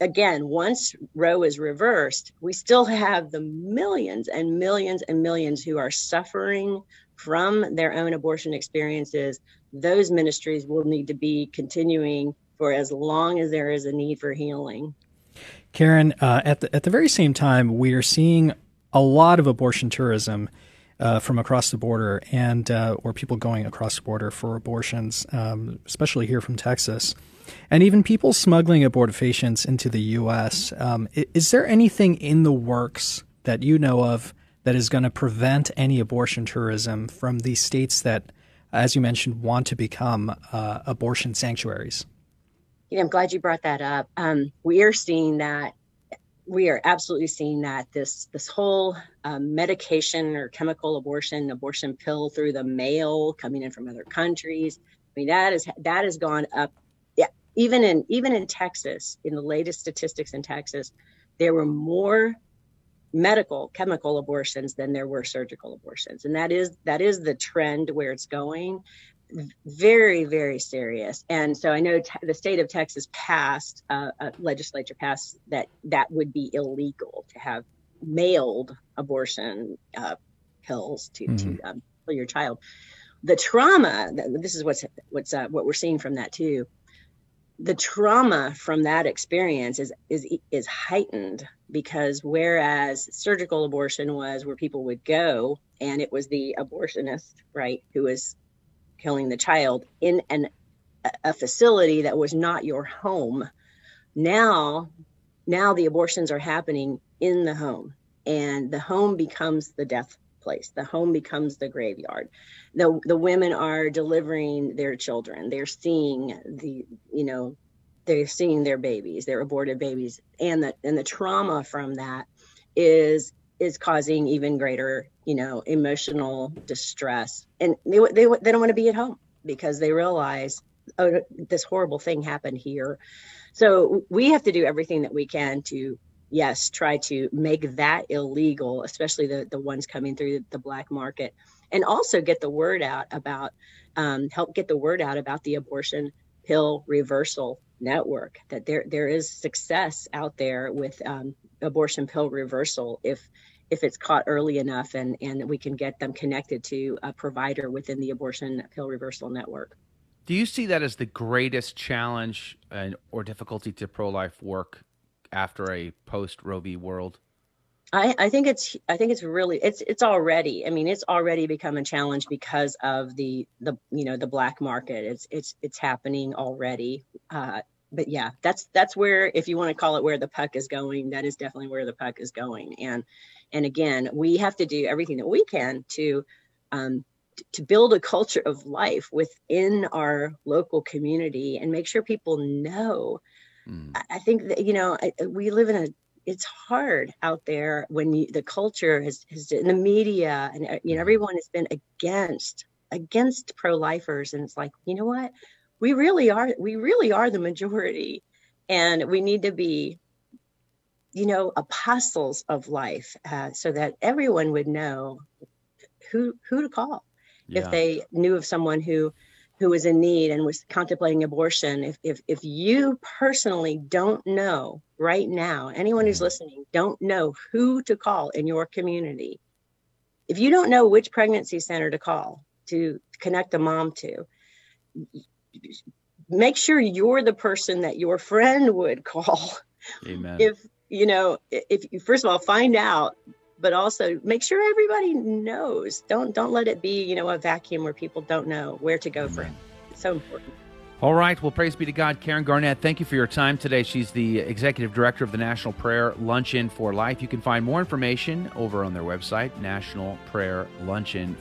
again, once Roe is reversed, we still have the millions and millions and millions who are suffering from their own abortion experiences those ministries will need to be continuing for as long as there is a need for healing. Karen, uh, at the at the very same time, we are seeing a lot of abortion tourism uh, from across the border, and uh, or people going across the border for abortions, um, especially here from Texas, and even people smuggling abortifacients into the U.S. Um, is there anything in the works that you know of that is going to prevent any abortion tourism from these states that as you mentioned, want to become uh, abortion sanctuaries? Yeah, I'm glad you brought that up. Um, we are seeing that. We are absolutely seeing that this this whole um, medication or chemical abortion, abortion pill through the mail coming in from other countries. I mean that is that has gone up. Yeah, even in even in Texas, in the latest statistics in Texas, there were more medical chemical abortions than there were surgical abortions. And that is that is the trend where it's going. Very very serious. And so i know te- the state of texas passed uh, a legislature passed that that would be illegal to have mailed abortion uh, pills to mm-hmm. to um, your child. The trauma this is what's what's uh, what we're seeing from that too. The trauma from that experience is is is heightened because whereas surgical abortion was where people would go and it was the abortionist right who was killing the child in an a facility that was not your home now now the abortions are happening in the home and the home becomes the death place. The home becomes the graveyard. The the women are delivering their children. They're seeing the you know they're seeing their babies their aborted babies and the and the trauma from that is is causing even greater you know emotional distress. And they they, they don't want to be at home because they realize oh this horrible thing happened here. So we have to do everything that we can to yes, try to make that illegal, especially the, the ones coming through the black market, and also get the word out about, um, help get the word out about the abortion pill reversal network, that there, there is success out there with um, abortion pill reversal if if it's caught early enough and and we can get them connected to a provider within the abortion pill reversal network. Do you see that as the greatest challenge and, or difficulty to pro life work after a post Roe v. world? I, I think it's I think it's really it's it's already I mean it's already become a challenge because of the the you know the black market. It's it's it's happening already. Uh, but yeah that's that's where if you want to call it where the puck is going that is definitely where the puck is going. And and again we have to do everything that we can to um, to build a culture of life within our local community and make sure people know. Mm. I, I think that you know I, we live in a it's hard out there when you, the culture has, has in the media and uh, you know everyone has been against against pro-lifers. And it's like you know what? We really are we really are the majority. And we need to be you know apostles of life uh, so that everyone would know who who to call yeah. if they knew of someone who who was in need and was contemplating abortion if if if you personally don't know right now anyone who's mm. listening don't know who to call in your community if you don't know which pregnancy center to call to connect a mom to make sure you're the person that your friend would call Amen. if you know if you first of all find out but also make sure everybody knows. Don't don't let it be you know a vacuum where people don't know where to go Amen. for it. It's so important. All right. Well, praise be to God. Karen Garnett, thank you for your time today. She's the executive director of the National Prayer Luncheon for Life. You can find more information over on their website, National Prayer Luncheon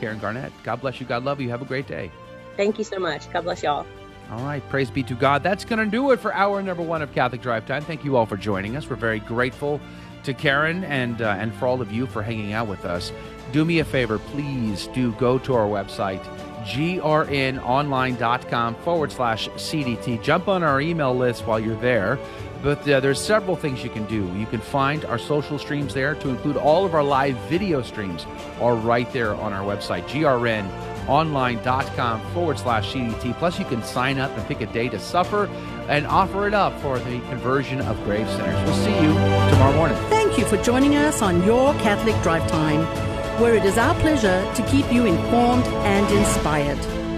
Karen Garnett, God bless you. God love you. Have a great day. Thank you so much. God bless y'all. All right. Praise be to God. That's going to do it for hour number one of Catholic Drive Time. Thank you all for joining us. We're very grateful to Karen and uh, and for all of you for hanging out with us. Do me a favor, please do go to our website, grnonline.com forward slash CDT. Jump on our email list while you're there. But uh, there's several things you can do. You can find our social streams there to include all of our live video streams are right there on our website, grnonline.com forward slash CDT. Plus, you can sign up and pick a day to suffer and offer it up for the conversion of grave sinners. We'll see you tomorrow morning. Thank you for joining us on Your Catholic Drive Time, where it is our pleasure to keep you informed and inspired.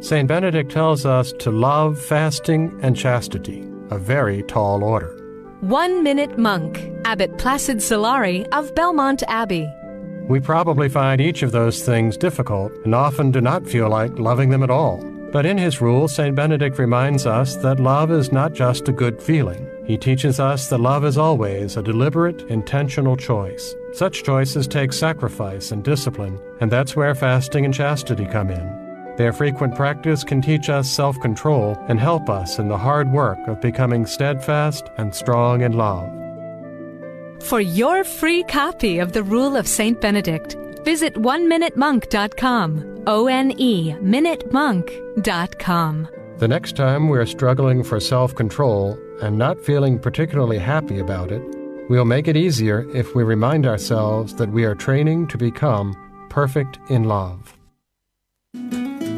St. Benedict tells us to love fasting and chastity, a very tall order. One Minute Monk, Abbot Placid Solari of Belmont Abbey. We probably find each of those things difficult and often do not feel like loving them at all. But in his rule, St. Benedict reminds us that love is not just a good feeling. He teaches us that love is always a deliberate, intentional choice. Such choices take sacrifice and discipline, and that's where fasting and chastity come in. Their frequent practice can teach us self control and help us in the hard work of becoming steadfast and strong in love. For your free copy of the Rule of St. Benedict, visit oneminutemonk.com. O N E minutemonk.com. The next time we're struggling for self control and not feeling particularly happy about it, we'll make it easier if we remind ourselves that we are training to become perfect in love.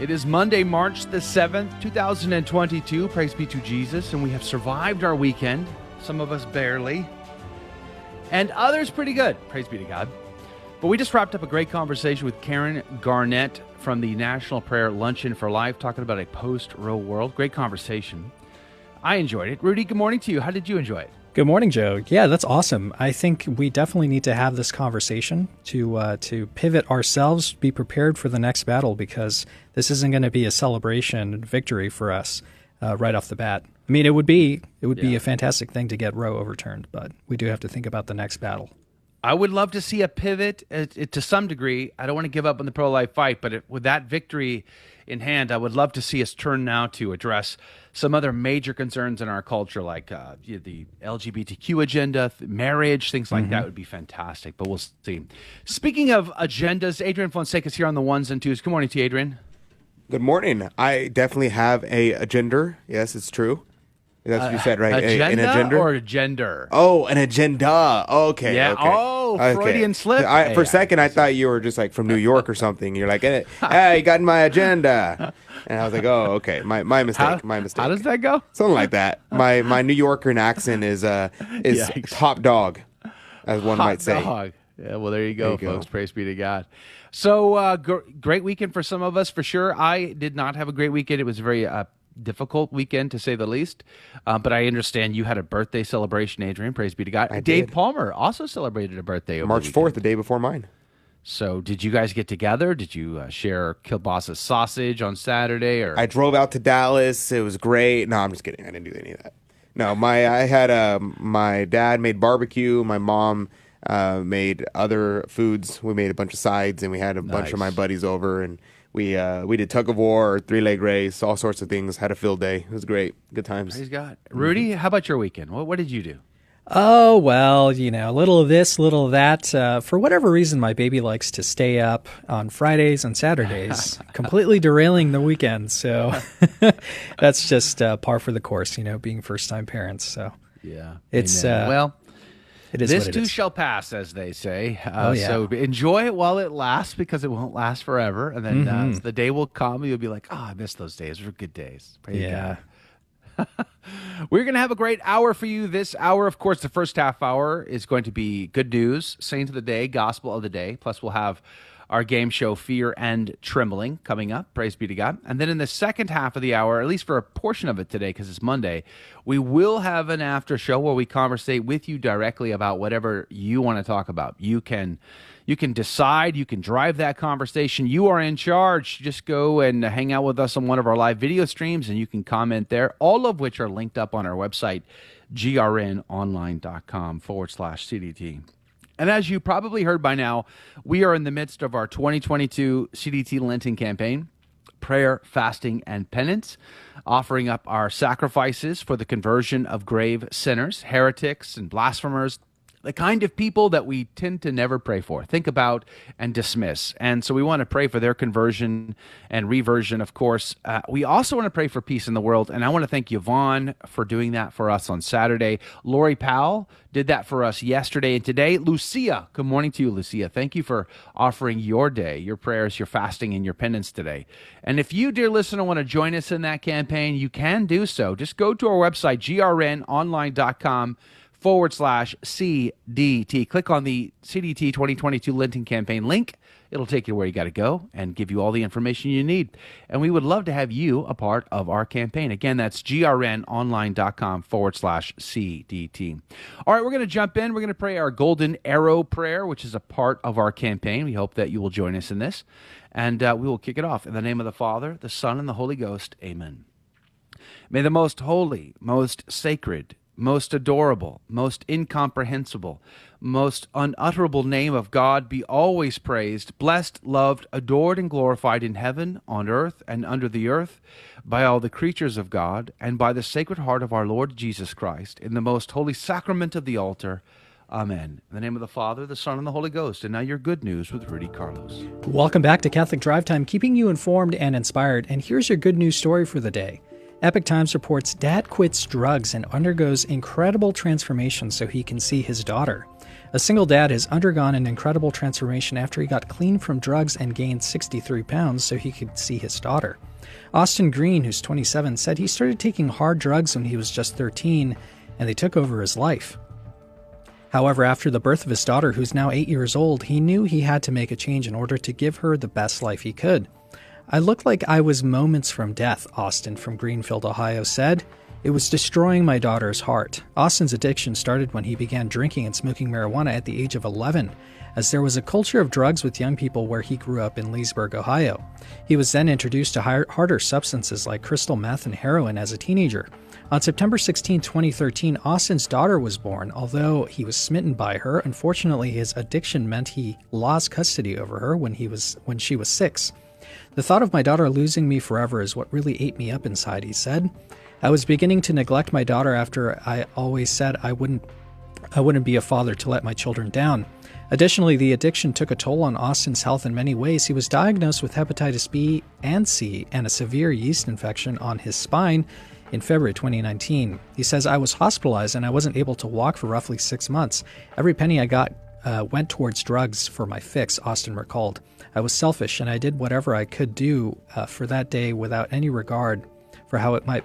It is Monday, March the 7th, 2022. Praise be to Jesus. And we have survived our weekend. Some of us barely. And others pretty good. Praise be to God. But we just wrapped up a great conversation with Karen Garnett from the National Prayer Luncheon for Life, talking about a post Roe world. Great conversation. I enjoyed it. Rudy, good morning to you. How did you enjoy it? Good morning, Joe. Yeah, that's awesome. I think we definitely need to have this conversation to uh, to pivot ourselves, be prepared for the next battle because this isn't going to be a celebration victory for us uh, right off the bat. I mean, it would be it would yeah. be a fantastic thing to get Roe overturned, but we do have to think about the next battle. I would love to see a pivot uh, to some degree. I don't want to give up on the pro life fight, but it, with that victory in hand, I would love to see us turn now to address some other major concerns in our culture, like uh, the LGBTQ agenda, marriage, things like mm-hmm. that would be fantastic. But we'll see. Speaking of agendas, Adrian Fonseca is here on the ones and twos. Good morning to you, Adrian. Good morning. I definitely have a agenda. Yes, it's true. That's what you said, right? Agenda a, an agenda or gender? Oh, an agenda. Okay. Yeah. Okay. Oh, Freudian slip. I, for a second, I thought you were just like from New York or something. You're like, hey, I got in my agenda. And I was like, oh, okay, my my mistake, how, my mistake. How does that go? Something like that. My my New Yorker accent is uh is Yikes. top dog, as one might say. Dog. Yeah, well, there you go, you folks. Go. Praise be to God. So, uh, gr- great weekend for some of us, for sure. I did not have a great weekend. It was very uh, difficult weekend, to say the least. Uh, but I understand you had a birthday celebration, Adrian. Praise be to God. I Dave did. Palmer also celebrated a birthday. March fourth, the day before mine. So, did you guys get together? Did you uh, share kielbasa sausage on Saturday? Or I drove out to Dallas. It was great. No, I'm just kidding. I didn't do any of that. No, my I had uh, my dad made barbecue. My mom uh, made other foods. We made a bunch of sides, and we had a nice. bunch of my buddies over, and we uh, we did tug of war, three leg race, all sorts of things. Had a field day. It was great. Good times. Praise God. Rudy, how about your weekend? What what did you do? Oh, well, you know, a little of this, little of that. Uh, for whatever reason, my baby likes to stay up on Fridays and Saturdays, completely derailing the weekend. So that's just uh, par for the course, you know, being first time parents. So yeah, it's, uh, well, it is this it too is. shall pass, as they say. Uh, Oh, yeah. So enjoy it while it lasts, because it won't last forever. And then uh, Mhm. the day will come, you'll be like, "Oh, I miss those days. Those were good days." Praise Yeah. We're going to have a great hour for you this hour. Of course, the first half hour is going to be good news, saint of the day, gospel of the day. Plus, we'll have our game show, Fear and Trembling, coming up. Praise be to God. And then in the second half of the hour, at least for a portion of it today, because it's Monday, we will have an after show where we conversate with you directly about whatever you want to talk about. You can. You can decide, you can drive that conversation. You are in charge. Just go and hang out with us on one of our live video streams and you can comment there, all of which are linked up on our website, grnonline.com forward slash CDT. And as you probably heard by now, we are in the midst of our 2022 CDT Lenten campaign prayer, fasting, and penance, offering up our sacrifices for the conversion of grave sinners, heretics, and blasphemers, the kind of people that we tend to never pray for, think about, and dismiss. And so we want to pray for their conversion and reversion, of course. Uh, we also want to pray for peace in the world. And I want to thank Yvonne for doing that for us on Saturday. Lori Powell did that for us yesterday and today. Lucia, good morning to you, Lucia. Thank you for offering your day, your prayers, your fasting, and your penance today. And if you, dear listener, want to join us in that campaign, you can do so. Just go to our website, grnonline.com forward slash CDT. Click on the CDT 2022 Lenten campaign link. It'll take you where you got to go and give you all the information you need. And we would love to have you a part of our campaign. Again, that's grnonline.com forward slash CDT. All right, we're going to jump in. We're going to pray our golden arrow prayer, which is a part of our campaign. We hope that you will join us in this. And uh, we will kick it off. In the name of the Father, the Son, and the Holy Ghost. Amen. May the most holy, most sacred, most adorable, most incomprehensible, most unutterable name of God be always praised, blessed, loved, adored, and glorified in heaven, on earth, and under the earth, by all the creatures of God, and by the sacred heart of our Lord Jesus Christ, in the most holy sacrament of the altar. Amen. In the name of the Father, the Son, and the Holy Ghost. And now your good news with Rudy Carlos. Welcome back to Catholic Drive Time, keeping you informed and inspired. And here's your good news story for the day. Epoch Times reports dad quits drugs and undergoes incredible transformation so he can see his daughter. A single dad has undergone an incredible transformation after he got clean from drugs and gained 63 pounds so he could see his daughter. Austin Green, who's 27, said he started taking hard drugs when he was just 13 and they took over his life. However, after the birth of his daughter, who's now 8 years old, he knew he had to make a change in order to give her the best life he could. I looked like I was moments from death, Austin from Greenfield, Ohio said. It was destroying my daughter's heart. Austin's addiction started when he began drinking and smoking marijuana at the age of 11, as there was a culture of drugs with young people where he grew up in Leesburg, Ohio. He was then introduced to harder substances like crystal meth and heroin as a teenager. On September 16, 2013, Austin's daughter was born. Although he was smitten by her, unfortunately his addiction meant he lost custody over her when he was when she was 6. The thought of my daughter losing me forever is what really ate me up inside, he said. I was beginning to neglect my daughter after I always said I wouldn't I wouldn't be a father to let my children down. Additionally, the addiction took a toll on Austin's health in many ways. He was diagnosed with hepatitis B and C and a severe yeast infection on his spine in February 2019. He says, I was hospitalized and I wasn't able to walk for roughly six months. Every penny I got uh, went towards drugs for my fix, Austin recalled. I was selfish and I did whatever I could do uh, for that day without any regard for how it might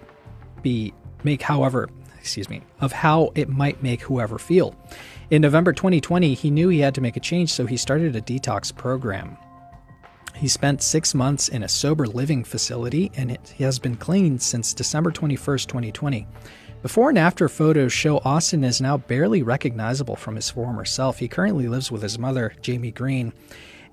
be make however excuse me of how it might make whoever feel. In November 2020, he knew he had to make a change, so he started a detox program. He spent six months in a sober living facility and he has been clean since December 21st, 2020. Before and after photos show Austin is now barely recognizable from his former self. He currently lives with his mother, Jamie Green,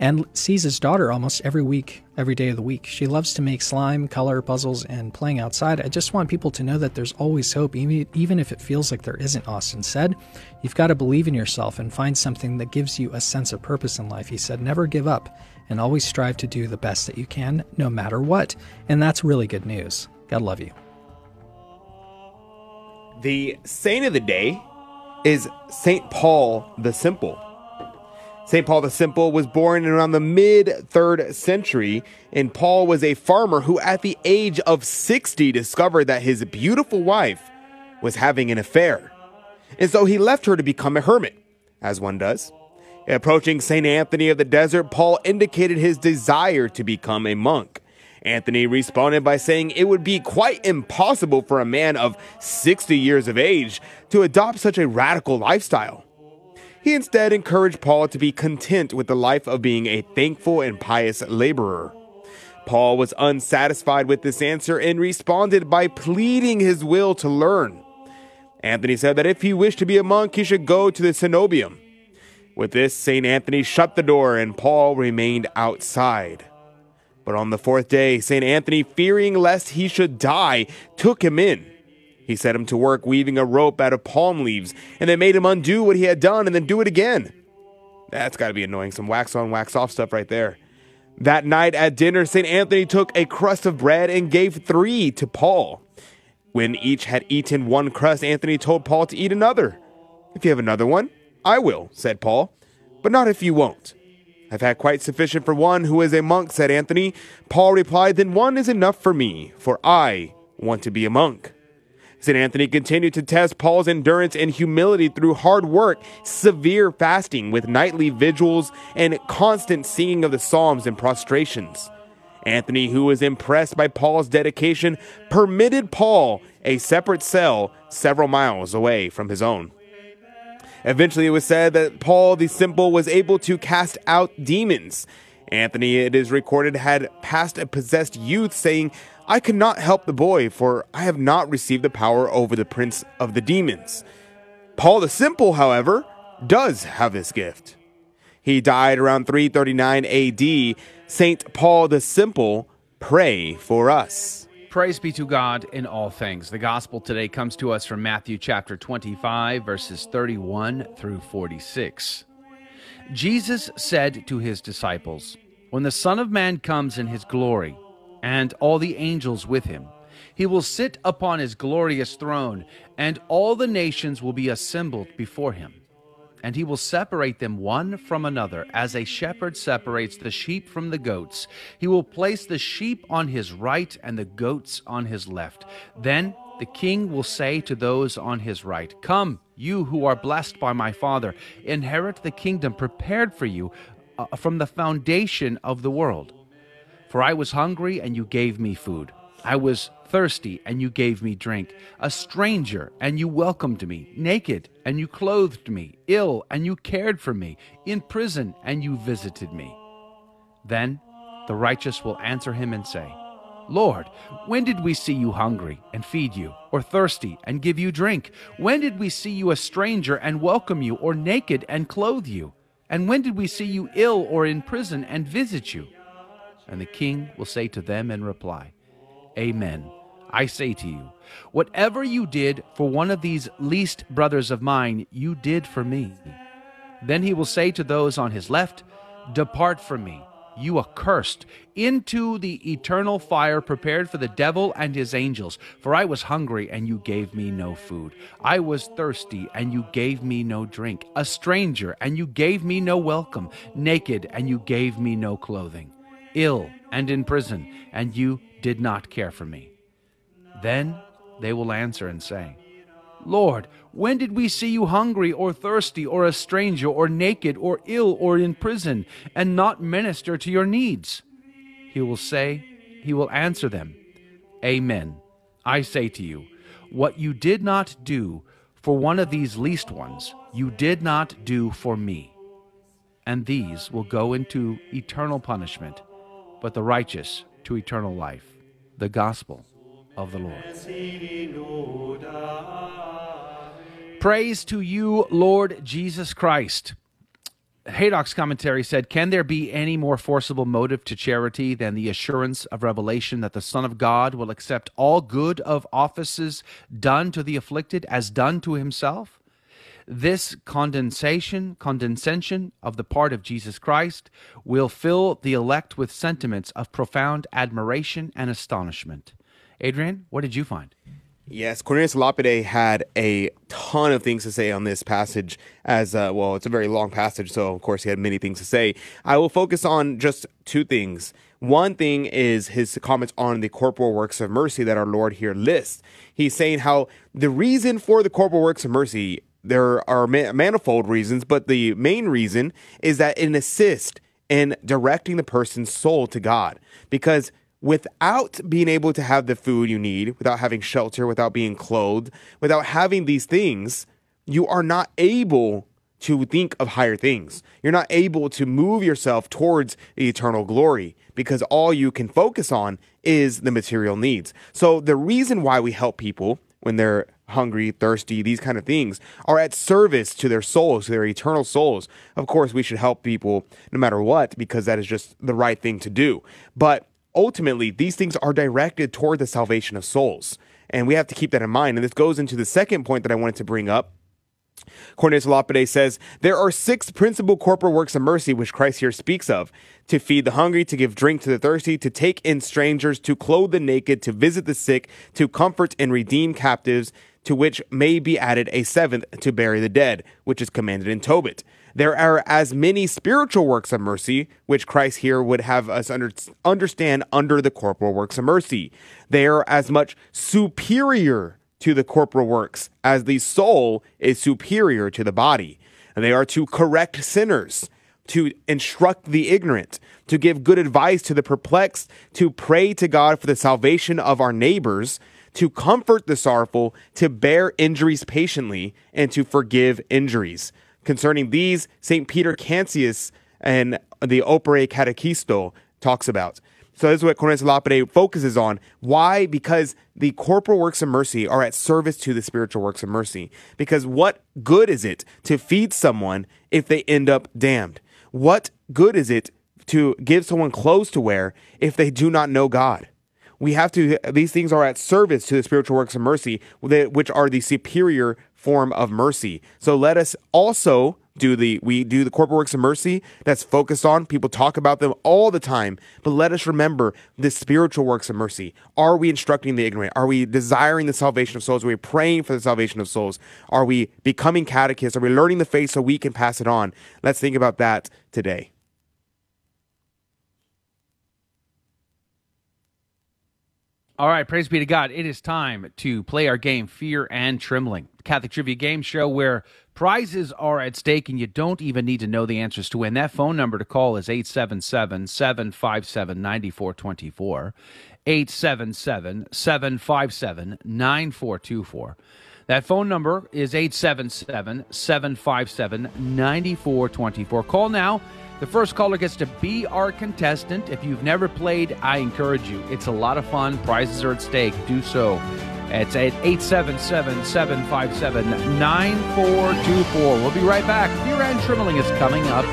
and sees his daughter almost every week, every day of the week. She loves to make slime, color puzzles, and playing outside. I just want people to know that there's always hope, even if it feels like there isn't, Austin said. You've got to believe in yourself and find something that gives you a sense of purpose in life. He said, never give up and always strive to do the best that you can, no matter what. And that's really good news. God love you. The saint of the day is St. Paul the Simple. St. Paul the Simple was born around the mid 3rd century, and Paul was a farmer who, at the age of 60, discovered that his beautiful wife was having an affair. And so he left her to become a hermit, as one does. Approaching St. Anthony of the Desert, Paul indicated his desire to become a monk. Anthony responded by saying it would be quite impossible for a man of 60 years of age to adopt such a radical lifestyle. He instead encouraged Paul to be content with the life of being a thankful and pious laborer. Paul was unsatisfied with this answer and responded by pleading his will to learn. Anthony said that if he wished to be a monk, he should go to the cenobium. With this, St. Anthony shut the door and Paul remained outside. But on the fourth day, St. Anthony, fearing lest he should die, took him in. He set him to work weaving a rope out of palm leaves, and then made him undo what he had done and then do it again. That's got to be annoying. Some wax on, wax off stuff right there. That night at dinner, St. Anthony took a crust of bread and gave three to Paul. When each had eaten one crust, Anthony told Paul to eat another. If you have another one, I will, said Paul, but not if you won't. I've had quite sufficient for one who is a monk, said Anthony. Paul replied, Then one is enough for me, for I want to be a monk. St. Anthony continued to test Paul's endurance and humility through hard work, severe fasting with nightly vigils, and constant singing of the Psalms and prostrations. Anthony, who was impressed by Paul's dedication, permitted Paul a separate cell several miles away from his own. Eventually, it was said that Paul the Simple was able to cast out demons. Anthony, it is recorded, had passed a possessed youth, saying, I could not help the boy, for I have not received the power over the prince of the demons. Paul the Simple, however, does have this gift. He died around 339 AD. Saint Paul the Simple, pray for us. Praise be to God in all things. The gospel today comes to us from Matthew chapter 25, verses 31 through 46. Jesus said to his disciples, When the Son of Man comes in his glory, and all the angels with him, he will sit upon his glorious throne, and all the nations will be assembled before him and he will separate them one from another, as a shepherd separates the sheep from the goats. He will place the sheep on his right and the goats on his left. Then the king will say to those on his right, Come, you who are blessed by my Father, inherit the kingdom prepared for you uh, from the foundation of the world. For I was hungry, and you gave me food. I was thirsty, and you gave me drink, a stranger, and you welcomed me, naked, and you clothed me, ill, and you cared for me, in prison, and you visited me. Then the righteous will answer him and say, Lord, when did we see you hungry and feed you, or thirsty and give you drink? When did we see you a stranger and welcome you, or naked and clothe you? And when did we see you ill or in prison and visit you? And the king will say to them in reply, Amen. I say to you, whatever you did for one of these least brothers of mine, you did for me. Then he will say to those on his left, Depart from me, you accursed, into the eternal fire prepared for the devil and his angels. For I was hungry, and you gave me no food. I was thirsty, and you gave me no drink. A stranger, and you gave me no welcome. Naked, and you gave me no clothing. Ill, and in prison, and you did not care for me. Then they will answer and say, Lord, when did we see you hungry or thirsty or a stranger or naked or ill or in prison and not minister to your needs? He will say, He will answer them, Amen. I say to you, what you did not do for one of these least ones, you did not do for me. And these will go into eternal punishment, but the righteous to eternal life. The Gospel of the Lord. Praise to you, Lord Jesus Christ. Haydock's commentary said, Can there be any more forcible motive to charity than the assurance of revelation that the Son of God will accept all good of offices done to the afflicted as done to himself? This condensation, condescension of the part of Jesus Christ will fill the elect with sentiments of profound admiration and astonishment. Adrian, what did you find? Yes, Cornelius Lapide had a ton of things to say on this passage. As uh, well, it's a very long passage, so of course he had many things to say. I will focus on just two things. One thing is his comments on the corporal works of mercy that our Lord here lists. He's saying how the reason for the corporal works of mercy there are manifold reasons, but the main reason is that it assists in directing the person's soul to God. Because without being able to have the food you need, without having shelter, without being clothed, without having these things, you are not able to think of higher things. You're not able to move yourself towards the eternal glory because all you can focus on is the material needs. So the reason why we help people when they're hungry, thirsty, these kind of things are at service to their souls, to their eternal souls. Of course, we should help people no matter what because that is just the right thing to do. But ultimately, these things are directed toward the salvation of souls. And we have to keep that in mind. And this goes into the second point that I wanted to bring up. Cornelius Lapide says, There are six principal corporal works of mercy which Christ here speaks of to feed the hungry, to give drink to the thirsty, to take in strangers, to clothe the naked, to visit the sick, to comfort and redeem captives, to which may be added a seventh, to bury the dead, which is commanded in Tobit. There are as many spiritual works of mercy, which Christ here would have us under, understand under the corporal works of mercy. They are as much superior to the corporal works as the soul is superior to the body. And they are to correct sinners, to instruct the ignorant, to give good advice to the perplexed, to pray to God for the salvation of our neighbors, to comfort the sorrowful, to bear injuries patiently, and to forgive injuries. Concerning these, St. Peter Canisius and the Opus Catechisticum talks about. So this is what Cornelius Lapide focuses on. Why? Because the corporal works of mercy are at service to the spiritual works of mercy. Because what good is it to feed someone if they end up damned? What good is it to give someone clothes to wear if they do not know God? We have to, these things are at service to the spiritual works of mercy, which are the superior form of mercy. So let us also do the we do the corporate works of mercy that's focused on people talk about them all the time but let us remember the spiritual works of mercy. Are we instructing the ignorant? Are we desiring the salvation of souls? Are we praying for the salvation of souls? Are we becoming catechists? Are we learning the faith so we can pass it on? Let's think about that today All right, praise be to God. It is time to play our game, Fear and Trembling, Catholic Trivia Game Show where Prizes are at stake, and you don't even need to know the answers to win. That phone number to call is 877 757 9424. 877 757 9424. That phone number is 877 757 9424. Call now. The first caller gets to be our contestant. If you've never played, I encourage you. It's a lot of fun. Prizes are at stake. Do so it's at 877 757 9424. We'll be right back. Fear and Trembling is coming up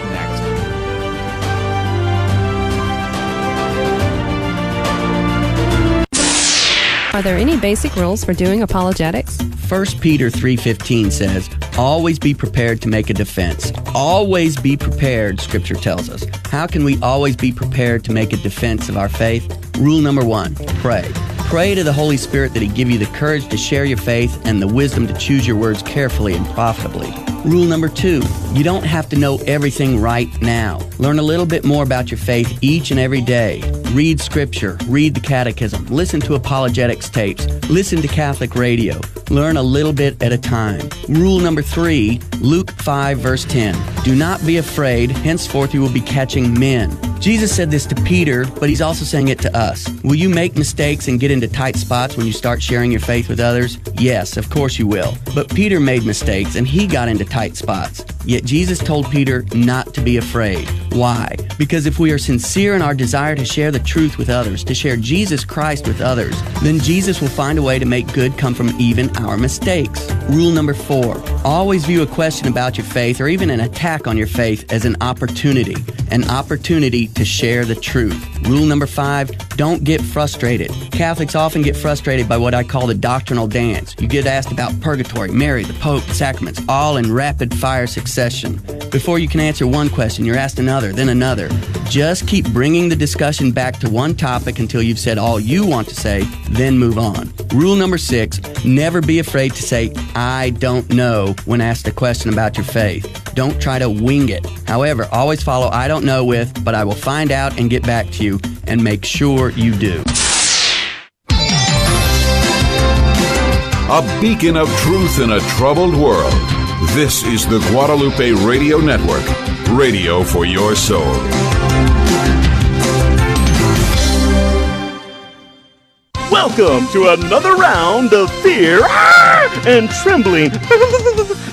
Are there any basic rules for doing apologetics? 1 Peter 3:15 says, "Always be prepared to make a defense." Always be prepared, scripture tells us. How can we always be prepared to make a defense of our faith? Rule number 1: pray. Pray to the Holy Spirit that He give you the courage to share your faith and the wisdom to choose your words carefully and profitably. Rule number two, you don't have to know everything right now. Learn a little bit more about your faith each and every day. Read scripture, read the catechism, listen to apologetics tapes, listen to Catholic radio. Learn a little bit at a time. Rule number three, Luke 5 verse 10. Do not be afraid, henceforth you will be catching men. Jesus said this to Peter, but he's also saying it to us. Will you make mistakes and get into tight spots when you start sharing your faith with others? Yes, of course you will. But Peter made mistakes and he got into tight spots. Yet Jesus told Peter not to be afraid. Why? Because if we are sincere in our desire to share the truth with others, to share Jesus Christ with others, then Jesus will find a way to make good come from even our mistakes. Rule number four always view a question about your faith or even an attack on your faith as an opportunity, an opportunity to share the truth. Rule number five don't get frustrated. Catholics often get frustrated by what I call the doctrinal dance. You get asked about purgatory, Mary, the Pope, sacraments, all in rapid fire succession. Before you can answer one question, you're asked another, then another. Just keep bringing the discussion back to one topic until you've said all you want to say, then move on. Rule number six never be afraid to say, I don't know when asked a question about your faith. Don't try to wing it. However, always follow I don't know with, but I will find out and get back to you, and make sure you do. A beacon of truth in a troubled world. This is the Guadalupe Radio Network, radio for your soul. Welcome to another round of Fear and Trembling,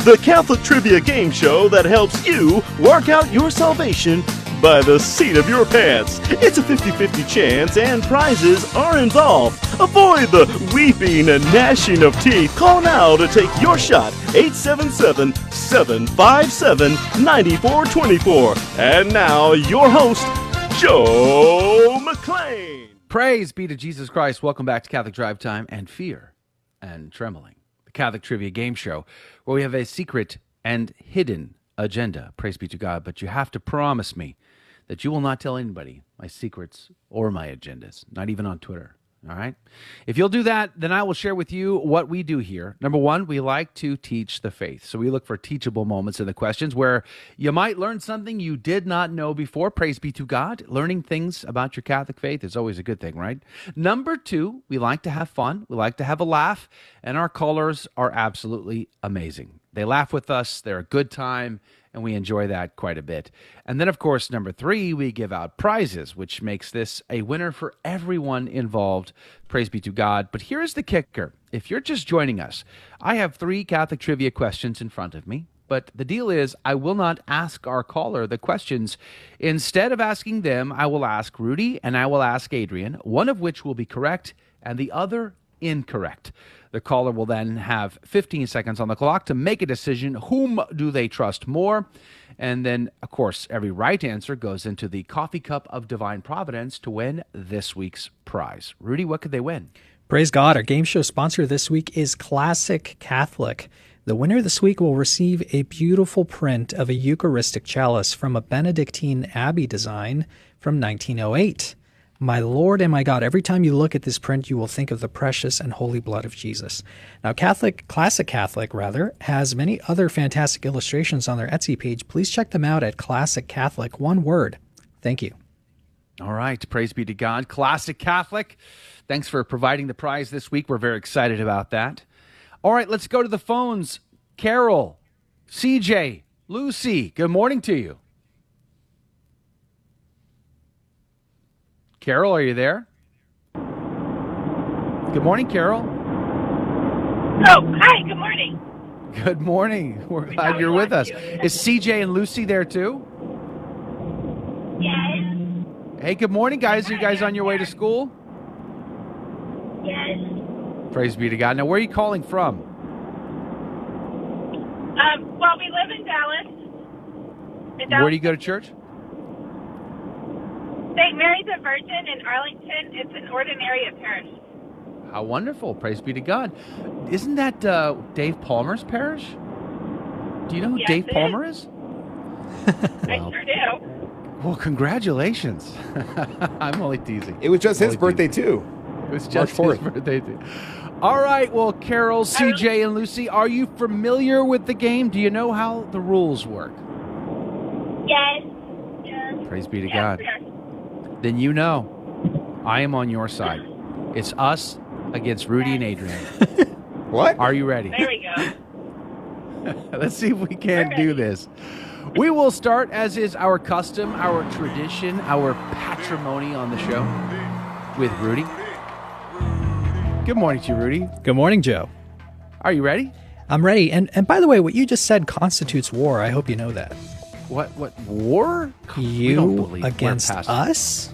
the Catholic trivia game show that helps you work out your salvation by the seat of your pants. It's a 50 50 chance, and prizes are involved. Avoid the weeping and gnashing of teeth. Call now to take your shot 877 757 9424. And now, your host, Joe McClain. Praise be to Jesus Christ. Welcome back to Catholic Drive Time and Fear and Trembling, the Catholic Trivia Game Show, where we have a secret and hidden agenda. Praise be to God. But you have to promise me that you will not tell anybody my secrets or my agendas, not even on Twitter. All right. If you'll do that, then I will share with you what we do here. Number one, we like to teach the faith. So we look for teachable moments in the questions where you might learn something you did not know before. Praise be to God. Learning things about your Catholic faith is always a good thing, right? Number two, we like to have fun. We like to have a laugh. And our callers are absolutely amazing. They laugh with us, they're a good time and we enjoy that quite a bit. And then, of course, number three, we give out prizes, which makes this a winner for everyone involved. Praise be to God. But here's the kicker if you're just joining us, I have three Catholic trivia questions in front of me. But the deal is, I will not ask our caller the questions. Instead of asking them, I will ask Rudy and I will ask Adrian, one of which will be correct and the other incorrect. The caller will then have 15 seconds on the clock to make a decision. Whom do they trust more? And then, of course, every right answer goes into the coffee cup of divine providence to win this week's prize. Rudy, what could they win? Praise God. Our game show sponsor this week is Classic Catholic. The winner this week will receive a beautiful print of a Eucharistic chalice from a Benedictine Abbey design from 1908. My Lord and my God, every time you look at this print, you will think of the precious and holy blood of Jesus. Now, Catholic, Classic Catholic, rather, has many other fantastic illustrations on their Etsy page. Please check them out at Classic Catholic, one word. Thank you. All right. Praise be to God. Classic Catholic. Thanks for providing the prize this week. We're very excited about that. All right, let's go to the phones. Carol, CJ, Lucy, good morning to you. Carol, are you there? Good morning, Carol. Oh, hi, good morning. Good morning. We're glad you're with us. Is CJ and Lucy there too? Yes, Hey, good morning, guys. Are you guys on your way to school? yes. Praise be to God. Now, where are you calling from? Um, well, we live in Dallas. In Where do you go to church? St. Mary's the Virgin in Arlington. It's an ordinary parish. How wonderful. Praise be to God. Isn't that uh, Dave Palmer's parish? Do you know who Yes, Dave Palmer is? I sure do. Well, congratulations. I'm only teasing. It was just his birthday teasing. too. It was March just his birthday too. All right. Well, Carol, CJ, and Lucy, are you familiar with the game? Do you know how the rules work? Yes. Yes. Praise be to Yes, God. we are. Then you know I am on your side. It's us against Rudy and Adrian. what? Are you ready? There we go. Let's see if we can do this. We will start, as is our custom, our tradition, our patrimony on the show with Rudy. Good morning to you, Rudy. Good morning, Joe. Are you ready? I'm ready. And and by the way, what you just said constitutes war. I hope you know that. What what war? We don't You believe we're against past- us?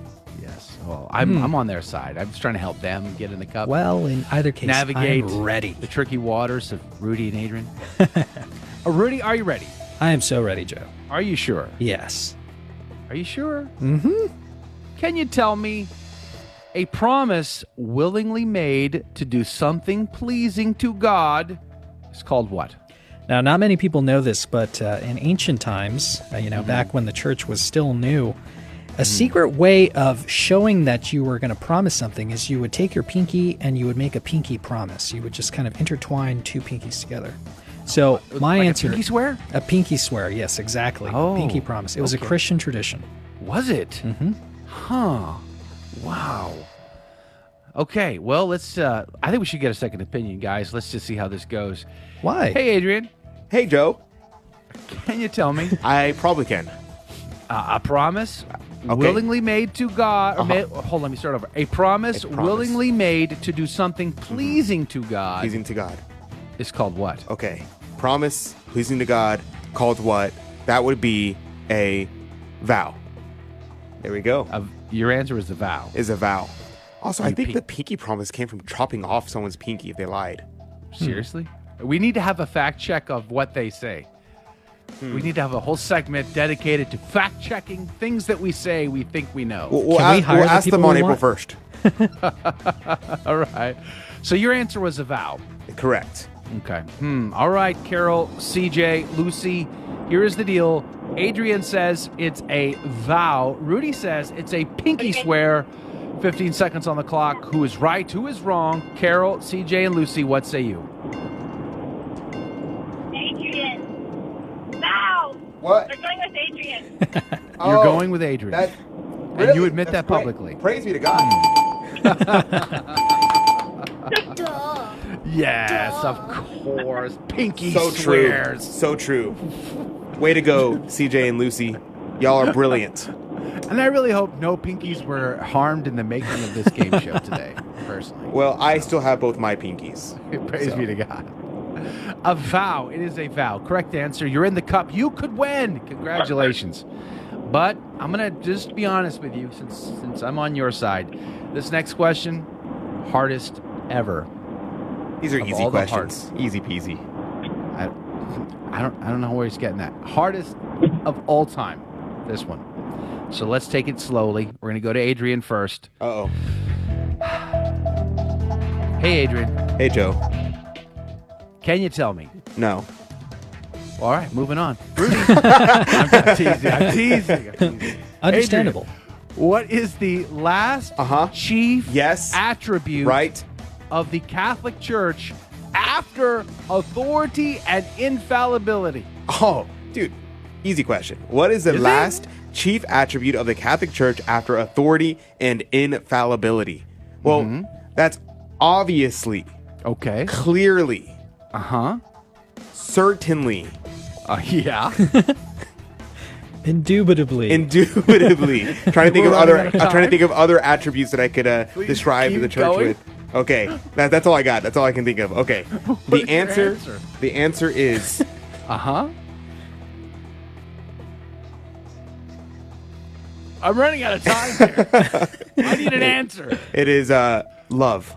I'm Hmm. I'm on their side. I'm just trying to help them get in the cup. Well, in either case, navigate I'm ready. the tricky waters of Rudy and Adrian. Uh, Rudy, are you ready? I am so ready, Joe. Are you sure? Yes. Are you sure? Mm-hmm. Can you tell me a promise willingly made to do something pleasing to God is called what? Now, not many people know this, but uh, in ancient times, uh, you know, Mm-hmm. back when the church was still new, a secret way of showing that you were going to promise something is you would take your pinky and you would make a pinky promise. You would just kind of intertwine two pinkies together. So my Like a answer, pinky swear? a pinky swear. Yes, exactly. Oh, pinky promise. It was okay. a Christian tradition. Was it? Mm-hmm. Huh. Wow. Okay, well, let's. Uh, I think we should get a second opinion, guys. Let's just see how this goes. Why? Hey, Adrian. Hey, Joe. Can you tell me I probably can. uh, a promise Okay. willingly made to God? Or Uh-huh. hold, let me start over. A promise, A promise. willingly made to do something pleasing to God Pleasing to God. is called what? Okay. Promise, pleasing to God, called what? That would be a vow. There we go. A, your answer is a vow. Is a vow. Also, I think the pinky promise came from chopping off someone's pinky if they lied. Seriously? We need to have a fact check of what they say. Hmm. We need to have a whole segment dedicated to fact checking things that we say we think we know. We'll, we'll, Can we hire we'll the ask them on April want? 1st. All right. So your answer was a vow. Correct. Okay. Hmm. All right, Carol, CJ, Lucy. Here is the deal. Adrian says it's a vow. Rudy says it's a pinky swear. 15 seconds on the clock. Who is right? Who is wrong? Carol, CJ, and Lucy, what say you? Adrian. Wow. What? We're going with Adrian. You're Oh, going with Adrian. That, and really? you admit That's that great. publicly. Praise be to God. Hmm. Yes, of course. Pinky so true. swears. So true. Way to go, CJ and Lucy. Y'all are brilliant. And I really hope no pinkies were harmed in the making of this game show today, personally. Well, I still have both my pinkies. Praise So. be to God. A vow. It is a vow. Correct answer. You're in the cup. You could win. Congratulations. But I'm gonna just be honest with you, since since I'm on your side. This next question, hardest ever. These are easy questions. Easy peasy. I, I don't I don't know where he's getting that. Hardest of all time. This one. So let's take it slowly. We're gonna go to Adrian first. Uh oh. Hey Adrian. Hey Joe. Can you tell me? No. All right, moving on. Rudy. I'm teasing. I'm teasing. I'm teasing. Understandable. Adrian, what is the last uh-huh. chief yes. attribute right. of the Catholic Church after authority and infallibility? Oh, dude. Easy question. What is the Is it? last chief attribute of the Catholic Church after authority and infallibility? Well, mm-hmm. that's obviously, okay, clearly, uh huh, certainly, uh, yeah, Indubitably. indubitably. trying to think of other. running I'm trying to think of other attributes that I could uh, Please describe keep the church going. with. Okay, that, that's all I got. That's all I can think of. Okay, the answer, answer? The answer is. uh huh. I'm running out of time here. I need an answer. It is uh, love.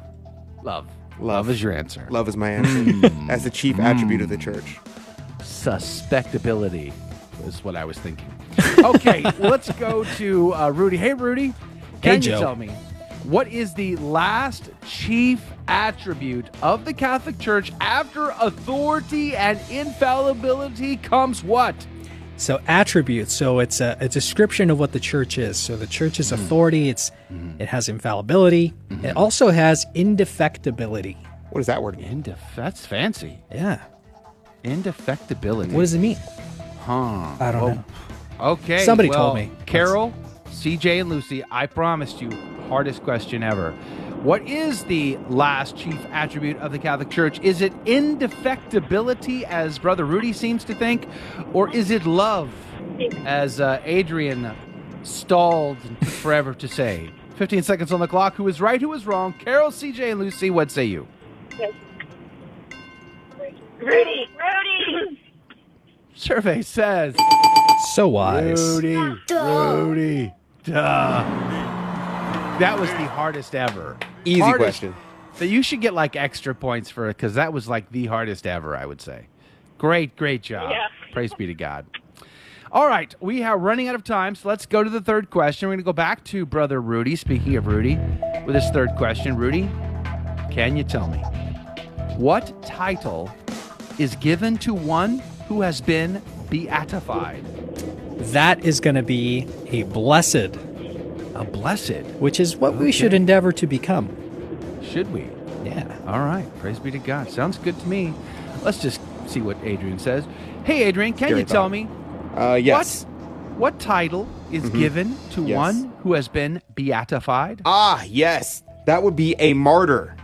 Love. Love is your answer. Love is my answer. As the chief attribute of the church. Suspectability is what I was thinking. Okay, let's go to uh, Rudy. Hey, Rudy. Can you Joe. tell me what is the last chief attribute of the Catholic Church after authority and infallibility comes what? So attributes. So it's a, a description of what the church is. So the church Mm-hmm. is authority. It's it has infallibility. It also has indefectibility. What does that word mean? Indef- that's fancy. Yeah. Indefectibility. What does it mean? Huh. I don't Well, know. Okay. Somebody well, told me. Carol, CJ, and Lucy, I promised you, hardest question ever. What is the last chief attribute of the Catholic Church? Is it indefectibility, as Brother Rudy seems to think, or is it love, as uh, Adrian stalled forever to say? 15 seconds on the clock. Who is right? Who is wrong? Carol, CJ, and Lucy, what say you? Rudy. Rudy. Survey says. So wise. Rudy. Rudy. Duh. That was the hardest ever. Easy Hardest- question. So you should get like extra points for it because that was like the hardest ever, I would say. Great, great job. Yeah. Praise be to God. All right, we are running out of time, so let's go to the third question. We're going to go back to Brother Rudy. Speaking of Rudy, with his third question, Rudy, can you tell me what title is given to one who has been beatified? That is going to be a blessed. A blessed. Which is what we should endeavor to become. Should we? Yeah. All right. Praise be to God. Sounds good to me. Let's just see what Adrian says. Hey, Adrian, can Scary you tell thought. me Uh, yes. what what title is Mhm. given to Yes. one who has been beatified? Ah, yes. That would be a martyr.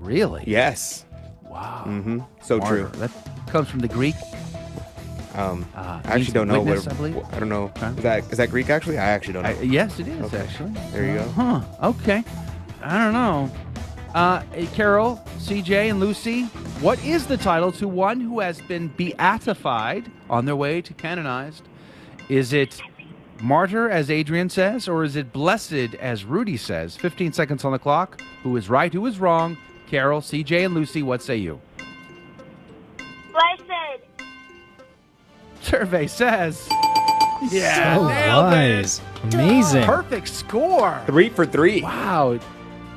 Really? Yes. Wow. Mm-hmm. So Martyr. true. That comes from the Greek. Um, Uh, I actually don't know witness, what. I believe. I don't know. Is that is that Greek? Actually, I actually don't know. I, yes, it is Okay. actually. There you go. Huh. Okay. I don't know. Uh, Carol, CJ, and Lucy, what is the title to one who has been beatified on their way to canonized? Is it martyr, as Adrian says, or is it blessed, as Rudy says? 15 seconds on the clock. Who is right? Who is wrong? Carol, CJ, and Lucy, what say you? Blessed. Survey says. Yeah, So nailed it. wise. Amazing. Perfect score. Three for three. Wow.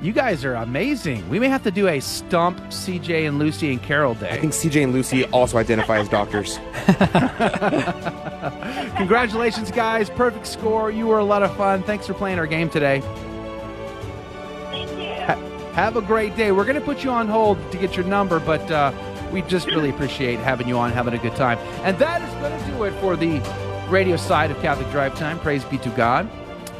You guys are amazing. We may have to do a stump CJ and Lucy and Carol day. I think CJ and Lucy also identify as doctors. Congratulations, guys. Perfect score. You were a lot of fun. Thanks for playing our game today. Thank you. Ha- have a great day. We're going to put you on hold to get your number, but uh, we just really appreciate having you on, having a good time. And that is going to do it for the radio side of Catholic Drive Time. Praise be to God.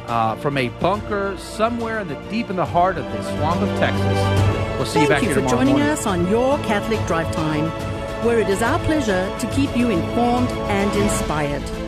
Uh, from a bunker somewhere in the deep in the heart of the swamp of Texas. We'll see you Thank back you here for tomorrow joining morning. us on Your Catholic Drive Time. where it is our pleasure to keep you informed and inspired.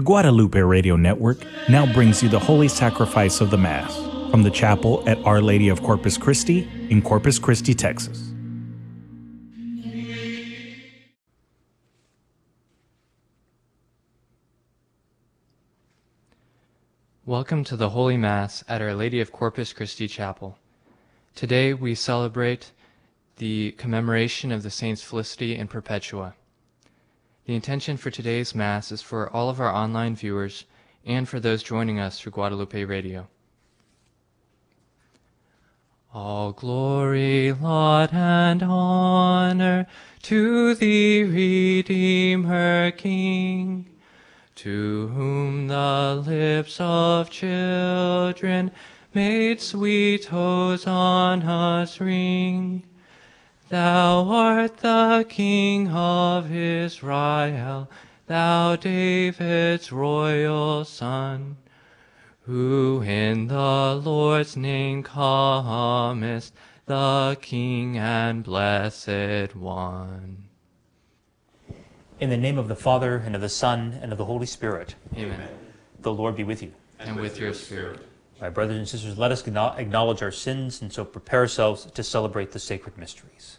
The Guadalupe Radio Network now brings you the Holy Sacrifice of the Mass from the chapel at Our Lady of Corpus Christi in Corpus Christi, Texas. Welcome to the Holy Mass at Our Lady of Corpus Christi Chapel. Today we celebrate the commemoration of the Saints Felicity and Perpetua. The intention for today's Mass is for all of our online viewers and for those joining us through Guadalupe Radio. All glory, laud, and honor to thee, Redeemer King, to whom the lips of children made sweet hosannas ring. Thou art the King of Israel, thou David's royal son, who in the Lord's name comest, the King and Blessed One. In the name of the Father, and of the Son, and of the Holy Spirit. Amen. The Lord be with you. And with your spirit. My brothers and sisters, let us acknowledge our sins and so prepare ourselves to celebrate the sacred mysteries.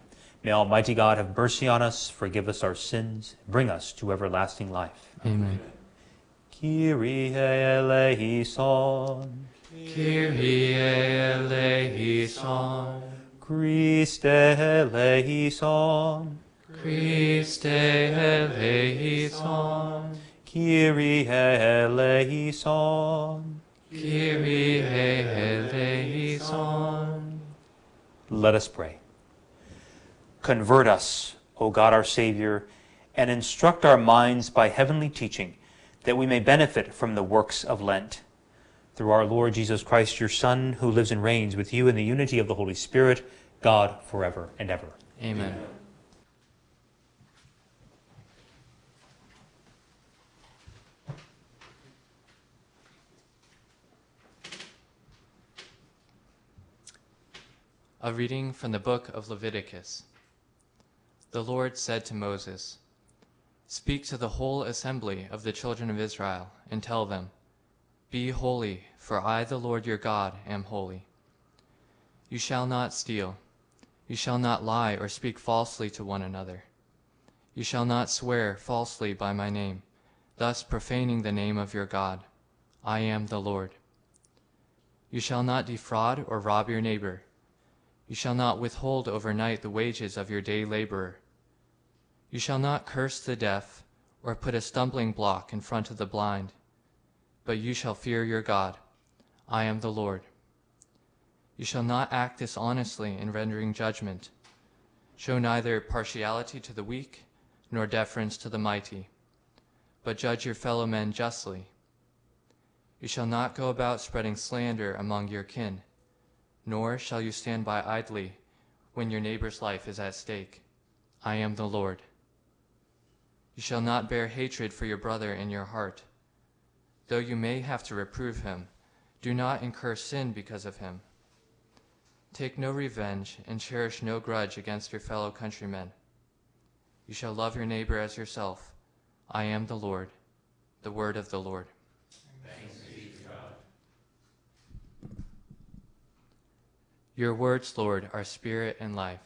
May Almighty God have mercy on us, forgive us our sins, bring us to everlasting life. Amen. Kyrie eleison. Kyrie eleison. Christe eleison. Christe eleison. Kyrie eleison. Kyrie eleison. Let us pray. Convert us, O God our Savior, and instruct our minds by heavenly teaching, that we may benefit from the works of Lent. Through our Lord Jesus Christ, your Son, who lives and reigns with you in the unity of the Holy Spirit, God forever and ever. Amen. A reading from the book of Leviticus. The Lord said to Moses, Speak to the whole assembly of the children of Israel, and tell them, Be holy, for I, the Lord your God, am holy. You shall not steal. You shall not lie or speak falsely to one another. You shall not swear falsely by my name, thus profaning the name of your God. I am the Lord. You shall not defraud or rob your neighbor. You shall not withhold overnight the wages of your day laborer. You shall not curse the deaf, or put a stumbling block in front of the blind, but you shall fear your God. I am the Lord. You shall not act dishonestly in rendering judgment. Show neither partiality to the weak, nor deference to the mighty, but judge your fellow men justly. You shall not go about spreading slander among your kin, nor shall you stand by idly when your neighbor's life is at stake. I am the Lord. You shall not bear hatred for your brother in your heart. Though you may have to reprove him, do not incur sin because of him. Take no revenge and cherish no grudge against your fellow countrymen. You shall love your neighbor as yourself. I am the Lord. The word of the Lord. Your words, Lord, are spirit and life.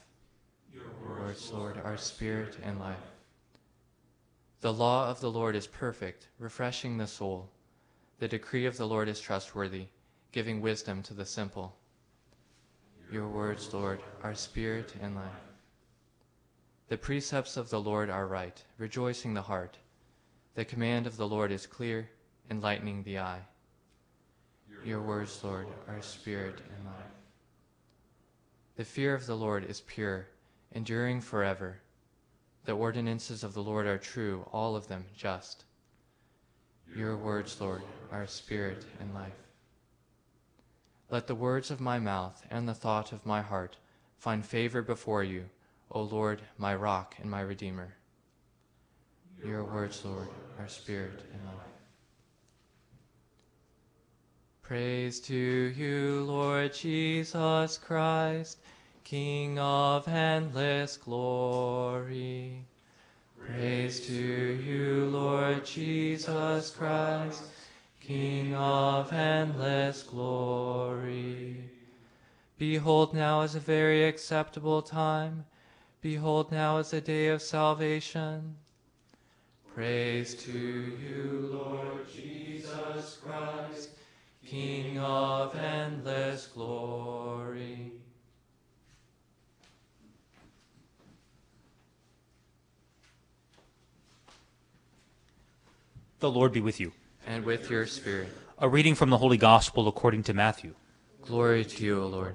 Your words, Lord, are spirit and life. The law of the Lord is perfect, refreshing the soul. The decree of the Lord is trustworthy, giving wisdom to the simple. Your words, Lord, are spirit and life. The precepts of the Lord are right, rejoicing the heart. The command of the Lord is clear, enlightening the eye. Your words, Lord, are spirit and life. The fear of the Lord is pure, enduring forever. The ordinances of the Lord are true, all of them just. Your words, Lord, are spirit and life. Let the words of my mouth and the thought of my heart find favor before you, O Lord, my rock and my redeemer. Your words, Lord, are spirit and life. Praise to you, Lord Jesus Christ, King of endless glory. Praise to you, Lord Jesus Christ, King of endless glory. Behold, now is a very acceptable time. Behold, now is a day of salvation. Praise to you, Lord Jesus Christ, King of endless glory. The Lord be with you. And with your spirit. A reading from the Holy Gospel according to Matthew. Glory to you, O Lord.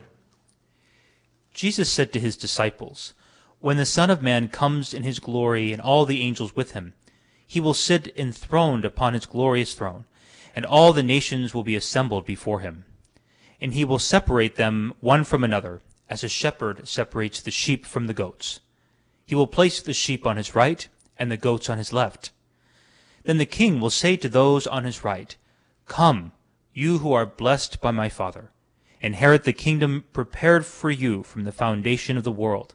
Jesus said to his disciples, When the Son of Man comes in his glory and all the angels with him, he will sit enthroned upon his glorious throne, and all the nations will be assembled before him. And he will separate them one from another, as a shepherd separates the sheep from the goats. He will place the sheep on his right and the goats on his left. Then the king will say to those on his right, Come, you who are blessed by my Father, inherit the kingdom prepared for you from the foundation of the world.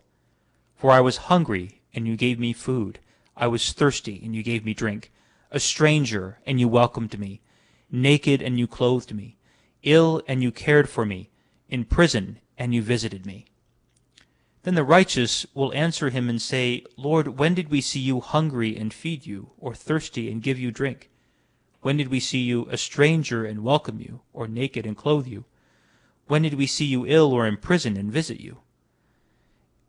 For I was hungry, and you gave me food. I was thirsty, and you gave me drink. A stranger, and you welcomed me. Naked, and you clothed me. Ill, and you cared for me. In prison, and you visited me. Then the righteous will answer him and say, Lord, when did we see you hungry and feed you, or thirsty and give you drink? When did we see you a stranger and welcome you, or naked and clothe you? When did we see you ill or in prison and visit you?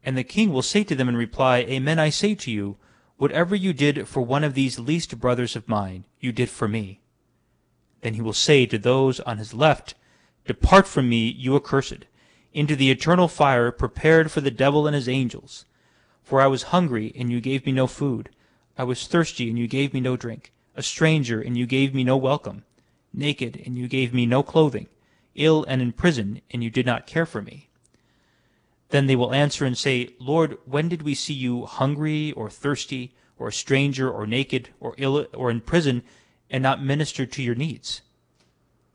And the king will say to them in reply, Amen, I say to you, whatever you did for one of these least brothers of mine, you did for me. Then he will say to those on his left, Depart from me, you accursed into the eternal fire prepared for the devil and his angels. For I was hungry, and you gave me no food. I was thirsty, and you gave me no drink. A stranger, and you gave me no welcome. Naked, and you gave me no clothing. Ill and in prison, and you did not care for me. Then they will answer and say, Lord, when did we see you hungry, or thirsty, or a stranger, or naked, or ill, or in prison, and not minister to your needs?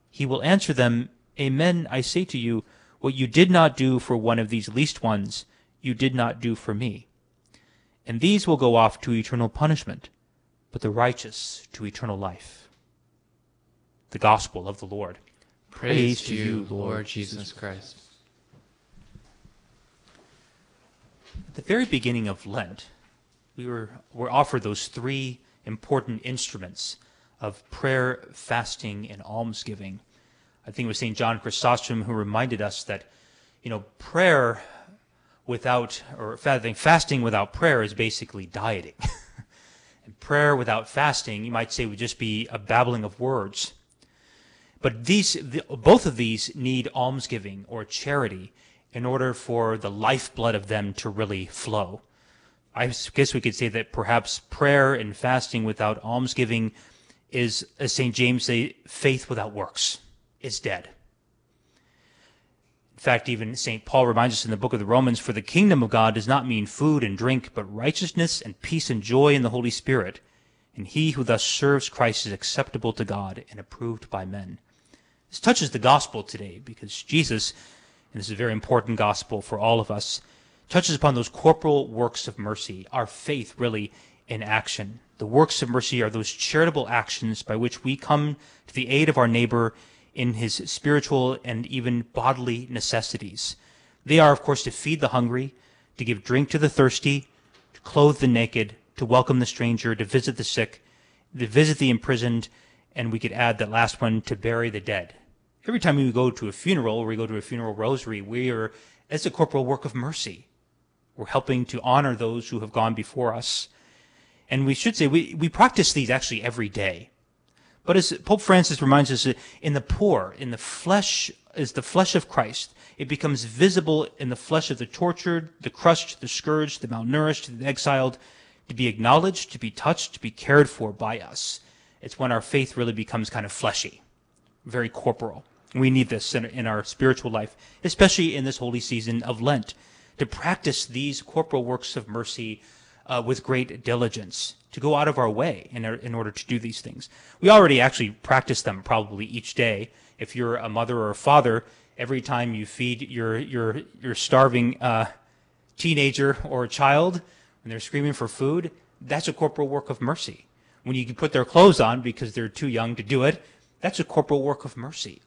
He will answer them, Amen, I say to you, what you did not do for one of these least ones, you did not do for me. And these will go off to eternal punishment, but the righteous to eternal life. The Gospel of the Lord. Praise, Praise to you, Lord Jesus Christ. At the very beginning of Lent, we were, were offered those three important instruments of prayer, fasting, and almsgiving I think it was St. John Chrysostom who reminded us that, you know, prayer without, or fasting without prayer is basically dieting. and prayer without fasting, you might say, would just be a babbling of words. But these, the, both of these need almsgiving or charity in order for the lifeblood of them to really flow. I guess we could say that perhaps prayer and fasting without almsgiving is, as St. James say, faith without works is dead. In fact, even St. Paul reminds us in the book of the Romans for the kingdom of God does not mean food and drink, but righteousness and peace and joy in the Holy Spirit. And he who thus serves Christ is acceptable to God and approved by men. This touches the gospel today because Jesus, and this is a very important gospel for all of us, touches upon those corporal works of mercy, our faith really in action. The works of mercy are those charitable actions by which we come to the aid of our neighbor in his spiritual and even bodily necessities. They are, of course, to feed the hungry, to give drink to the thirsty, to clothe the naked, to welcome the stranger, to visit the sick, to visit the imprisoned, and we could add that last one, to bury the dead. Every time we go to a funeral or we go to a funeral rosary, we are, as a corporal work of mercy. We're helping to honor those who have gone before us. And we should say we, we practice these actually every day. But as Pope Francis reminds us, in the poor, in the flesh, is the flesh of Christ. It becomes visible in the flesh of the tortured, the crushed, the scourged, the malnourished, the exiled, to be acknowledged, to be touched, to be cared for by us. It's when our faith really becomes kind of fleshy, very corporal. We need this in, in our spiritual life, especially in this holy season of Lent, to practice these corporal works of mercy uh, with great diligence, to go out of our way in, in order to do these things. We already actually practice them probably each day. If you're a mother or a father, every time you feed your your your starving uh, teenager or a child when they're screaming for food, that's a corporal work of mercy. When you put their clothes on because they're too young to do it, that's a corporal work of mercy.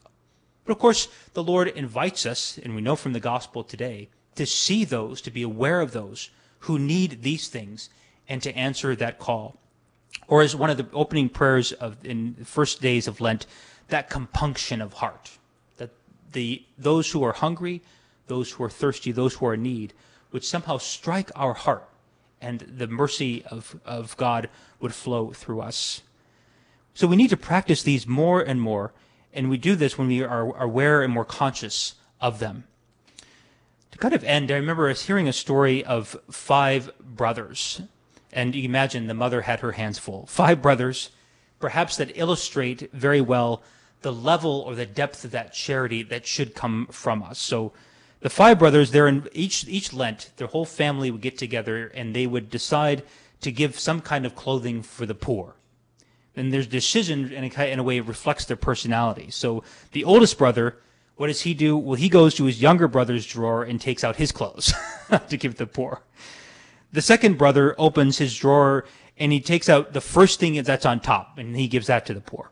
But of course, the Lord invites us, and we know from the gospel today, to see those, to be aware of those who need these things, and to answer that call. Or as one of the opening prayers of in the first days of Lent, that compunction of heart. That the those who are hungry, those who are thirsty, those who are in need, would somehow strike our heart, and the mercy of, of God would flow through us. So we need to practice these more and more and we do this when we are aware and more conscious of them. To kind of end, I remember us hearing a story of five brothers. And you imagine the mother had her hands full. Five brothers, perhaps that illustrate very well the level or the depth of that charity that should come from us. So the five brothers, they're in each each Lent, their whole family would get together and they would decide to give some kind of clothing for the poor and their decision in a, in a way reflects their personality. So the oldest brother, what does he do? Well, he goes to his younger brother's drawer and takes out his clothes to give to the poor. The second brother opens his drawer and he takes out the first thing that's on top and he gives that to the poor.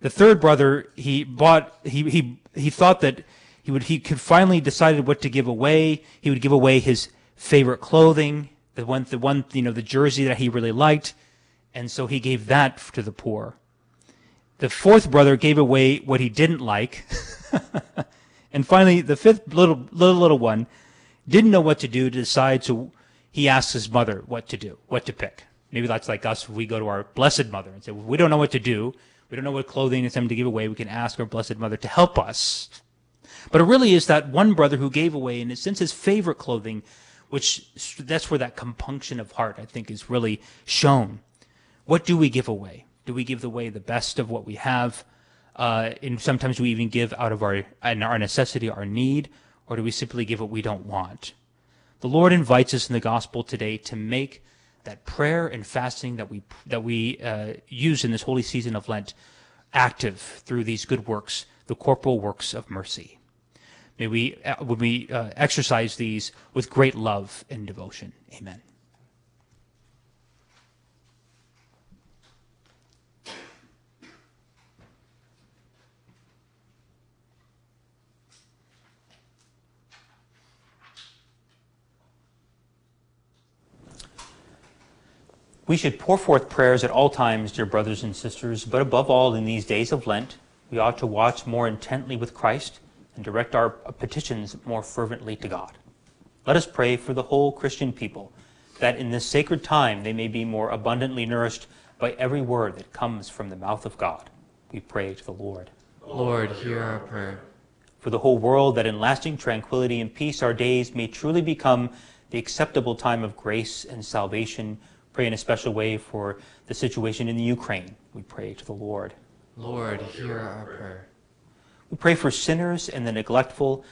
The third brother, he bought, he, he, he thought that he would, he could finally decided what to give away. He would give away his favorite clothing, the one, the one, you know, the jersey that he really liked and so he gave that to the poor. The fourth brother gave away what he didn't like. and finally, the fifth little, little, little one didn't know what to do to decide, so he asked his mother what to do, what to pick. Maybe that's like us we go to our Blessed Mother and say, well, we don't know what to do. We don't know what clothing is time to give away. We can ask our Blessed Mother to help us. But it really is that one brother who gave away, in a sense, his favorite clothing, which that's where that compunction of heart, I think, is really shown. What do we give away? Do we give away the best of what we have? Uh, and sometimes we even give out of our, our necessity, our need, or do we simply give what we don't want? The Lord invites us in the gospel today to make that prayer and fasting that we that we uh, use in this holy season of Lent active through these good works, the corporal works of mercy. May we, uh, when we uh, exercise these with great love and devotion. Amen. We should pour forth prayers at all times, dear brothers and sisters, but above all in these days of Lent, we ought to watch more intently with Christ and direct our petitions more fervently to God. Let us pray for the whole Christian people, that in this sacred time they may be more abundantly nourished by every word that comes from the mouth of God. We pray to the Lord. Lord, hear our prayer. For the whole world, that in lasting tranquility and peace our days may truly become the acceptable time of grace and salvation pray in a special way for the situation in the Ukraine. We pray to the Lord. Lord, hear our prayer. We pray for sinners and the neglectful,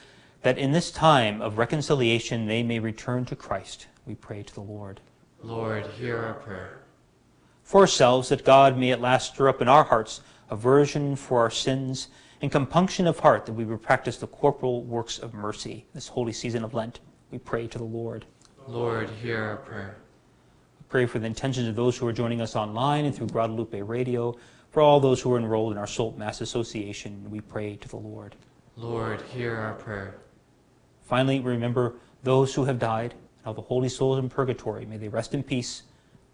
that in this time of reconciliation they may return to Christ. We pray to the Lord. Lord, hear our prayer. For ourselves, that God may at last stir up in our hearts aversion for our sins and compunction of heart that we would practice the corporal works of mercy this holy season of Lent. We pray to the Lord. Lord, hear our prayer. Pray for the intentions of those who are joining us online and through Guadalupe Radio. For all those who are enrolled in our Salt Mass Association, we pray to the Lord. Lord, hear our prayer. Finally, remember those who have died, and all the holy souls in purgatory. May they rest in peace.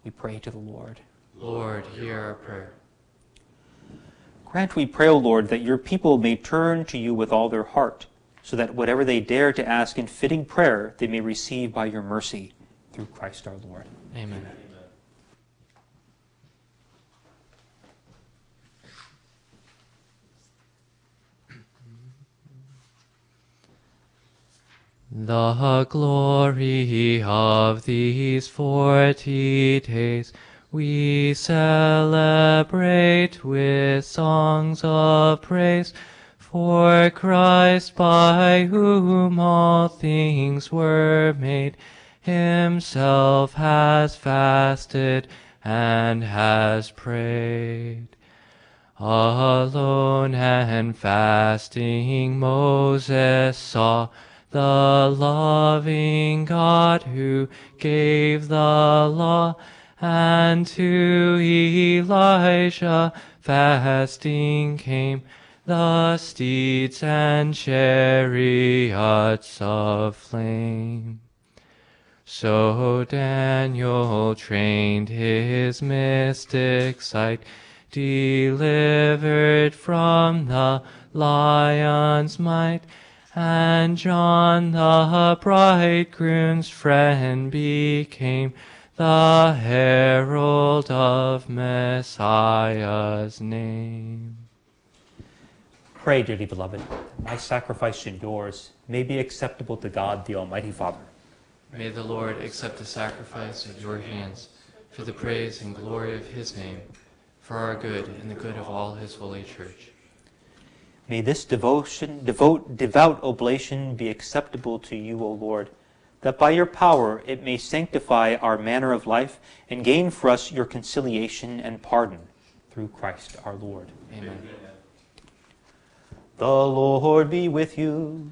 We pray to the Lord. Lord, hear our prayer. Grant, we pray, O Lord, that your people may turn to you with all their heart, so that whatever they dare to ask in fitting prayer, they may receive by your mercy through Christ our Lord. Amen. The glory of these forty days we celebrate with songs of praise. For Christ, by whom all things were made, himself has fasted and has prayed. Alone and fasting Moses saw the loving God who gave the law, and to Elijah fasting came the steeds and chariots of flame. So Daniel trained his mystic sight, delivered from the lion's might, and John the bridegroom's friend became the herald of Messiah's name. Pray, dearly beloved, my sacrifice and yours may be acceptable to God, the Almighty Father. May the Lord accept the sacrifice at your hands for the praise and glory of his name, for our good and the good of all his holy church. May this devotion, devote, devout oblation be acceptable to you, O Lord, that by your power it may sanctify our manner of life and gain for us your conciliation and pardon through Christ our Lord. Amen. The Lord be with you.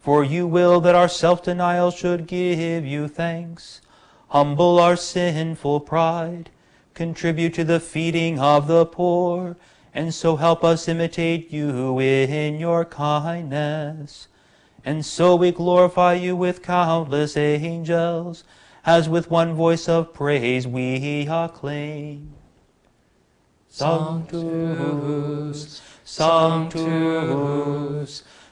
For you will that our self-denial should give you thanks, humble our sinful pride, contribute to the feeding of the poor, and so help us imitate you in your kindness. And so we glorify you with countless angels, as with one voice of praise we acclaim. Sanctus, Sanctus,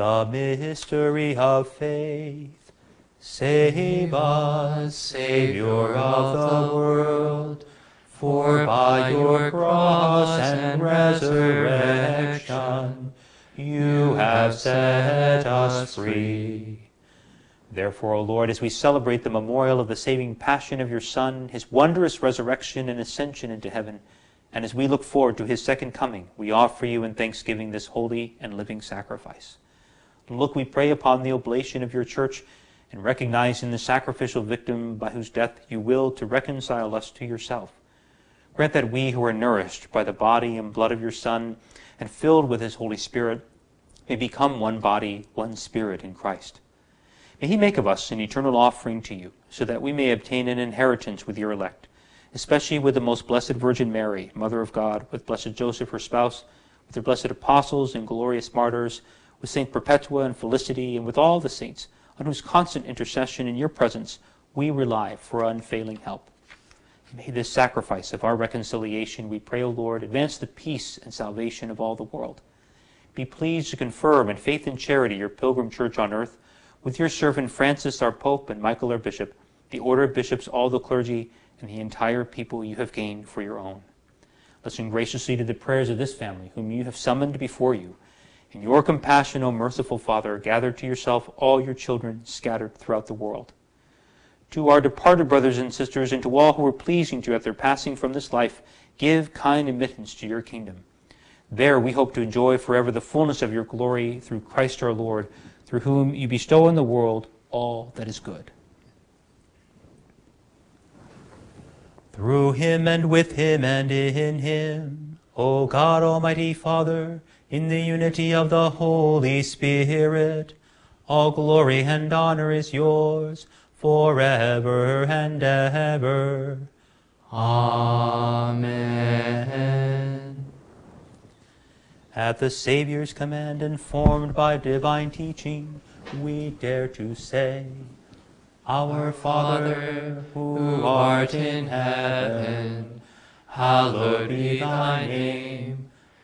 The mystery of faith. Save us, Savior of the world, for by your cross and resurrection you have set us free. Therefore, O Lord, as we celebrate the memorial of the saving passion of your Son, his wondrous resurrection and ascension into heaven, and as we look forward to his second coming, we offer you in thanksgiving this holy and living sacrifice. Look, we pray upon the oblation of your church and recognizing the sacrificial victim by whose death you will to reconcile us to yourself. Grant that we who are nourished by the body and blood of your Son and filled with his Holy Spirit may become one body, one spirit in Christ. May he make of us an eternal offering to you, so that we may obtain an inheritance with your elect, especially with the most blessed Virgin Mary, Mother of God, with blessed Joseph, her spouse, with her blessed apostles and glorious martyrs, with Saint Perpetua and Felicity, and with all the saints, on whose constant intercession in your presence we rely for unfailing help. May this sacrifice of our reconciliation, we pray, O Lord, advance the peace and salvation of all the world. Be pleased to confirm in faith and charity your pilgrim church on earth, with your servant Francis our Pope and Michael our Bishop, the order of bishops, all the clergy, and the entire people you have gained for your own. Listen graciously to the prayers of this family, whom you have summoned before you, in your compassion, O merciful Father, gather to yourself all your children scattered throughout the world. To our departed brothers and sisters, and to all who are pleasing to you at their passing from this life, give kind admittance to your kingdom. There we hope to enjoy forever the fullness of your glory through Christ our Lord, through whom you bestow on the world all that is good. Through him and with him and in him, O God Almighty Father, in the unity of the Holy Spirit. All glory and honor is yours forever and ever. Amen. At the Saviour's command, informed by divine teaching, we dare to say, Our Father, who art in heaven, hallowed be thy name.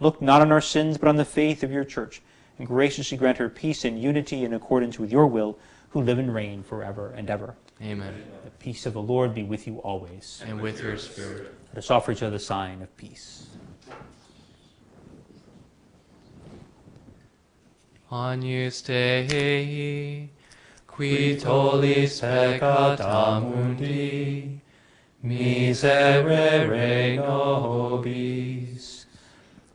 Look not on our sins, but on the faith of your church, and graciously grant her peace and unity in accordance with your will, who live and reign forever and ever. Amen. The peace of the Lord be with you always. And with your spirit. Let us offer each other the sign of peace. Agnus Dei, qui tollis peccata mundi, miserere nobis.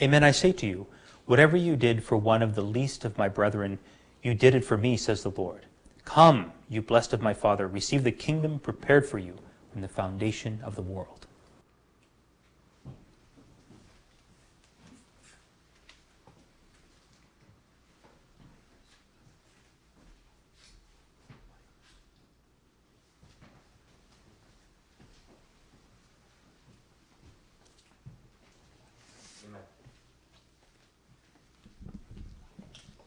Amen, I say to you, whatever you did for one of the least of my brethren, you did it for me, says the Lord. Come, you blessed of my Father, receive the kingdom prepared for you from the foundation of the world.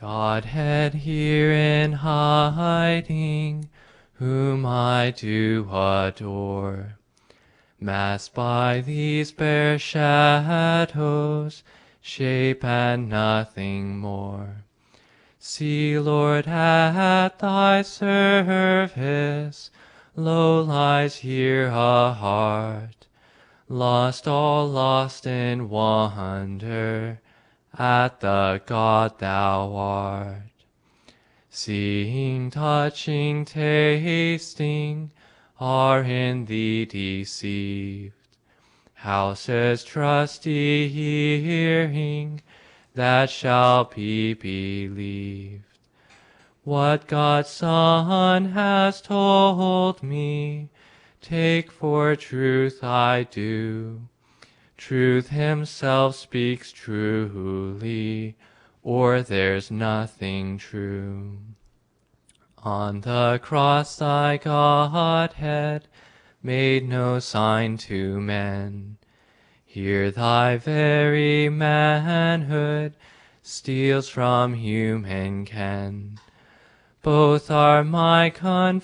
Godhead here in hiding, whom I do adore, masked by these bare shadows, shape and nothing more. See, Lord, at thy service, Low lies here a heart, lost, all lost in wonder at the God thou art. Seeing, touching, tasting, are in thee deceived. Houses trusty hearing, that shall be believed. What God's Son has told me, take for truth I do. Truth himself speaks truly, or there's nothing true. On the cross thy Godhead made no sign to men. Here thy very manhood steals from human ken. Both are my confession,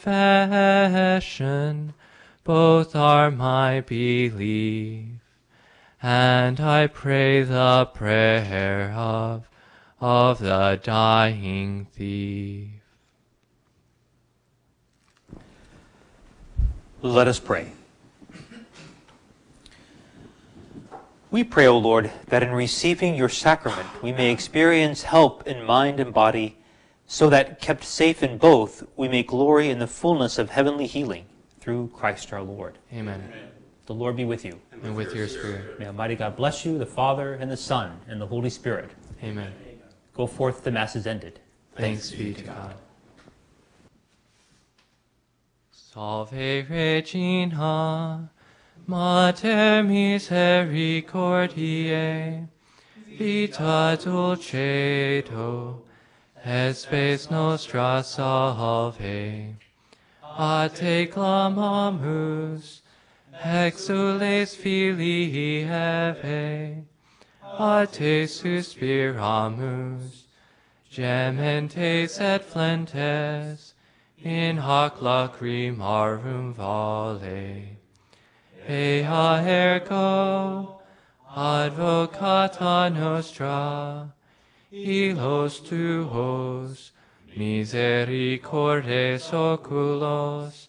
both are my belief and I pray the prayer of, of the dying thief. Let us pray. We pray, O Lord, that in receiving your sacrament we may experience help in mind and body, so that, kept safe in both, we may glory in the fullness of heavenly healing through Christ our Lord. Amen. The Lord be with you. And with your spirit. May Almighty God bless you, the Father, and the Son, and the Holy Spirit. Amen. Go forth, the Mass is ended. Thanks be to God. Salve Regina, Mater misericordiae, vita dulcedo, et spes nostra salve. A te clamamus, exules filii Eve, a te suspiramus, gementes et flentes, in hoc lacrimarum vale. Ea ergo, advocata nostra, ilos tuos, misericordes oculos,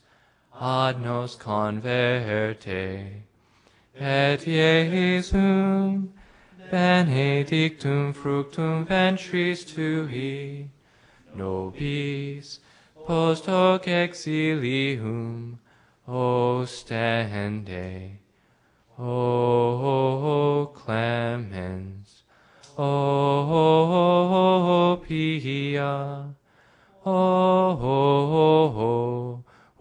ad nos converte. Et Iesum benedictum fructum ventris tui, nobis post hoc exilium ostende. O clemens, O pia, O,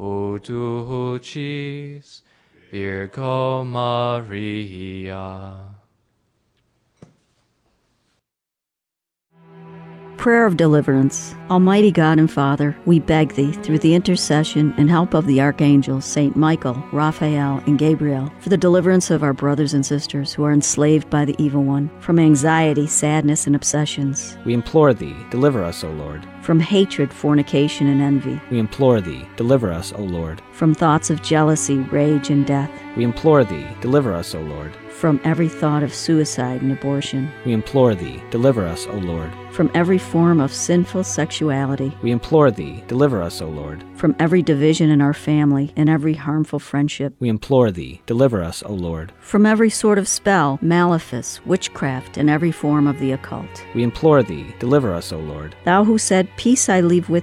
o dulcis Virgo Maria. Prayer of Deliverance. Almighty God and Father, we beg Thee, through the intercession and help of the archangels Saint Michael, Raphael, and Gabriel, for the deliverance of our brothers and sisters who are enslaved by the evil one, from anxiety, sadness, and obsessions, We implore Thee, deliver us, O Lord. From hatred, fornication, and envy, We implore Thee, deliver us, O Lord. from thoughts of jealousy, rage, and death, We implore Thee, deliver us, O Lord. From every thought of suicide and abortion, We implore Thee, deliver us, O Lord. from every form of sinful sexuality, We implore Thee, deliver us, O Lord. from every division in our family and every harmful friendship, We implore Thee, deliver us, O Lord. from every sort of spell, malefice, witchcraft, and every form of the occult. We implore Thee, deliver us, O Lord. Thou who said, Peace I leave with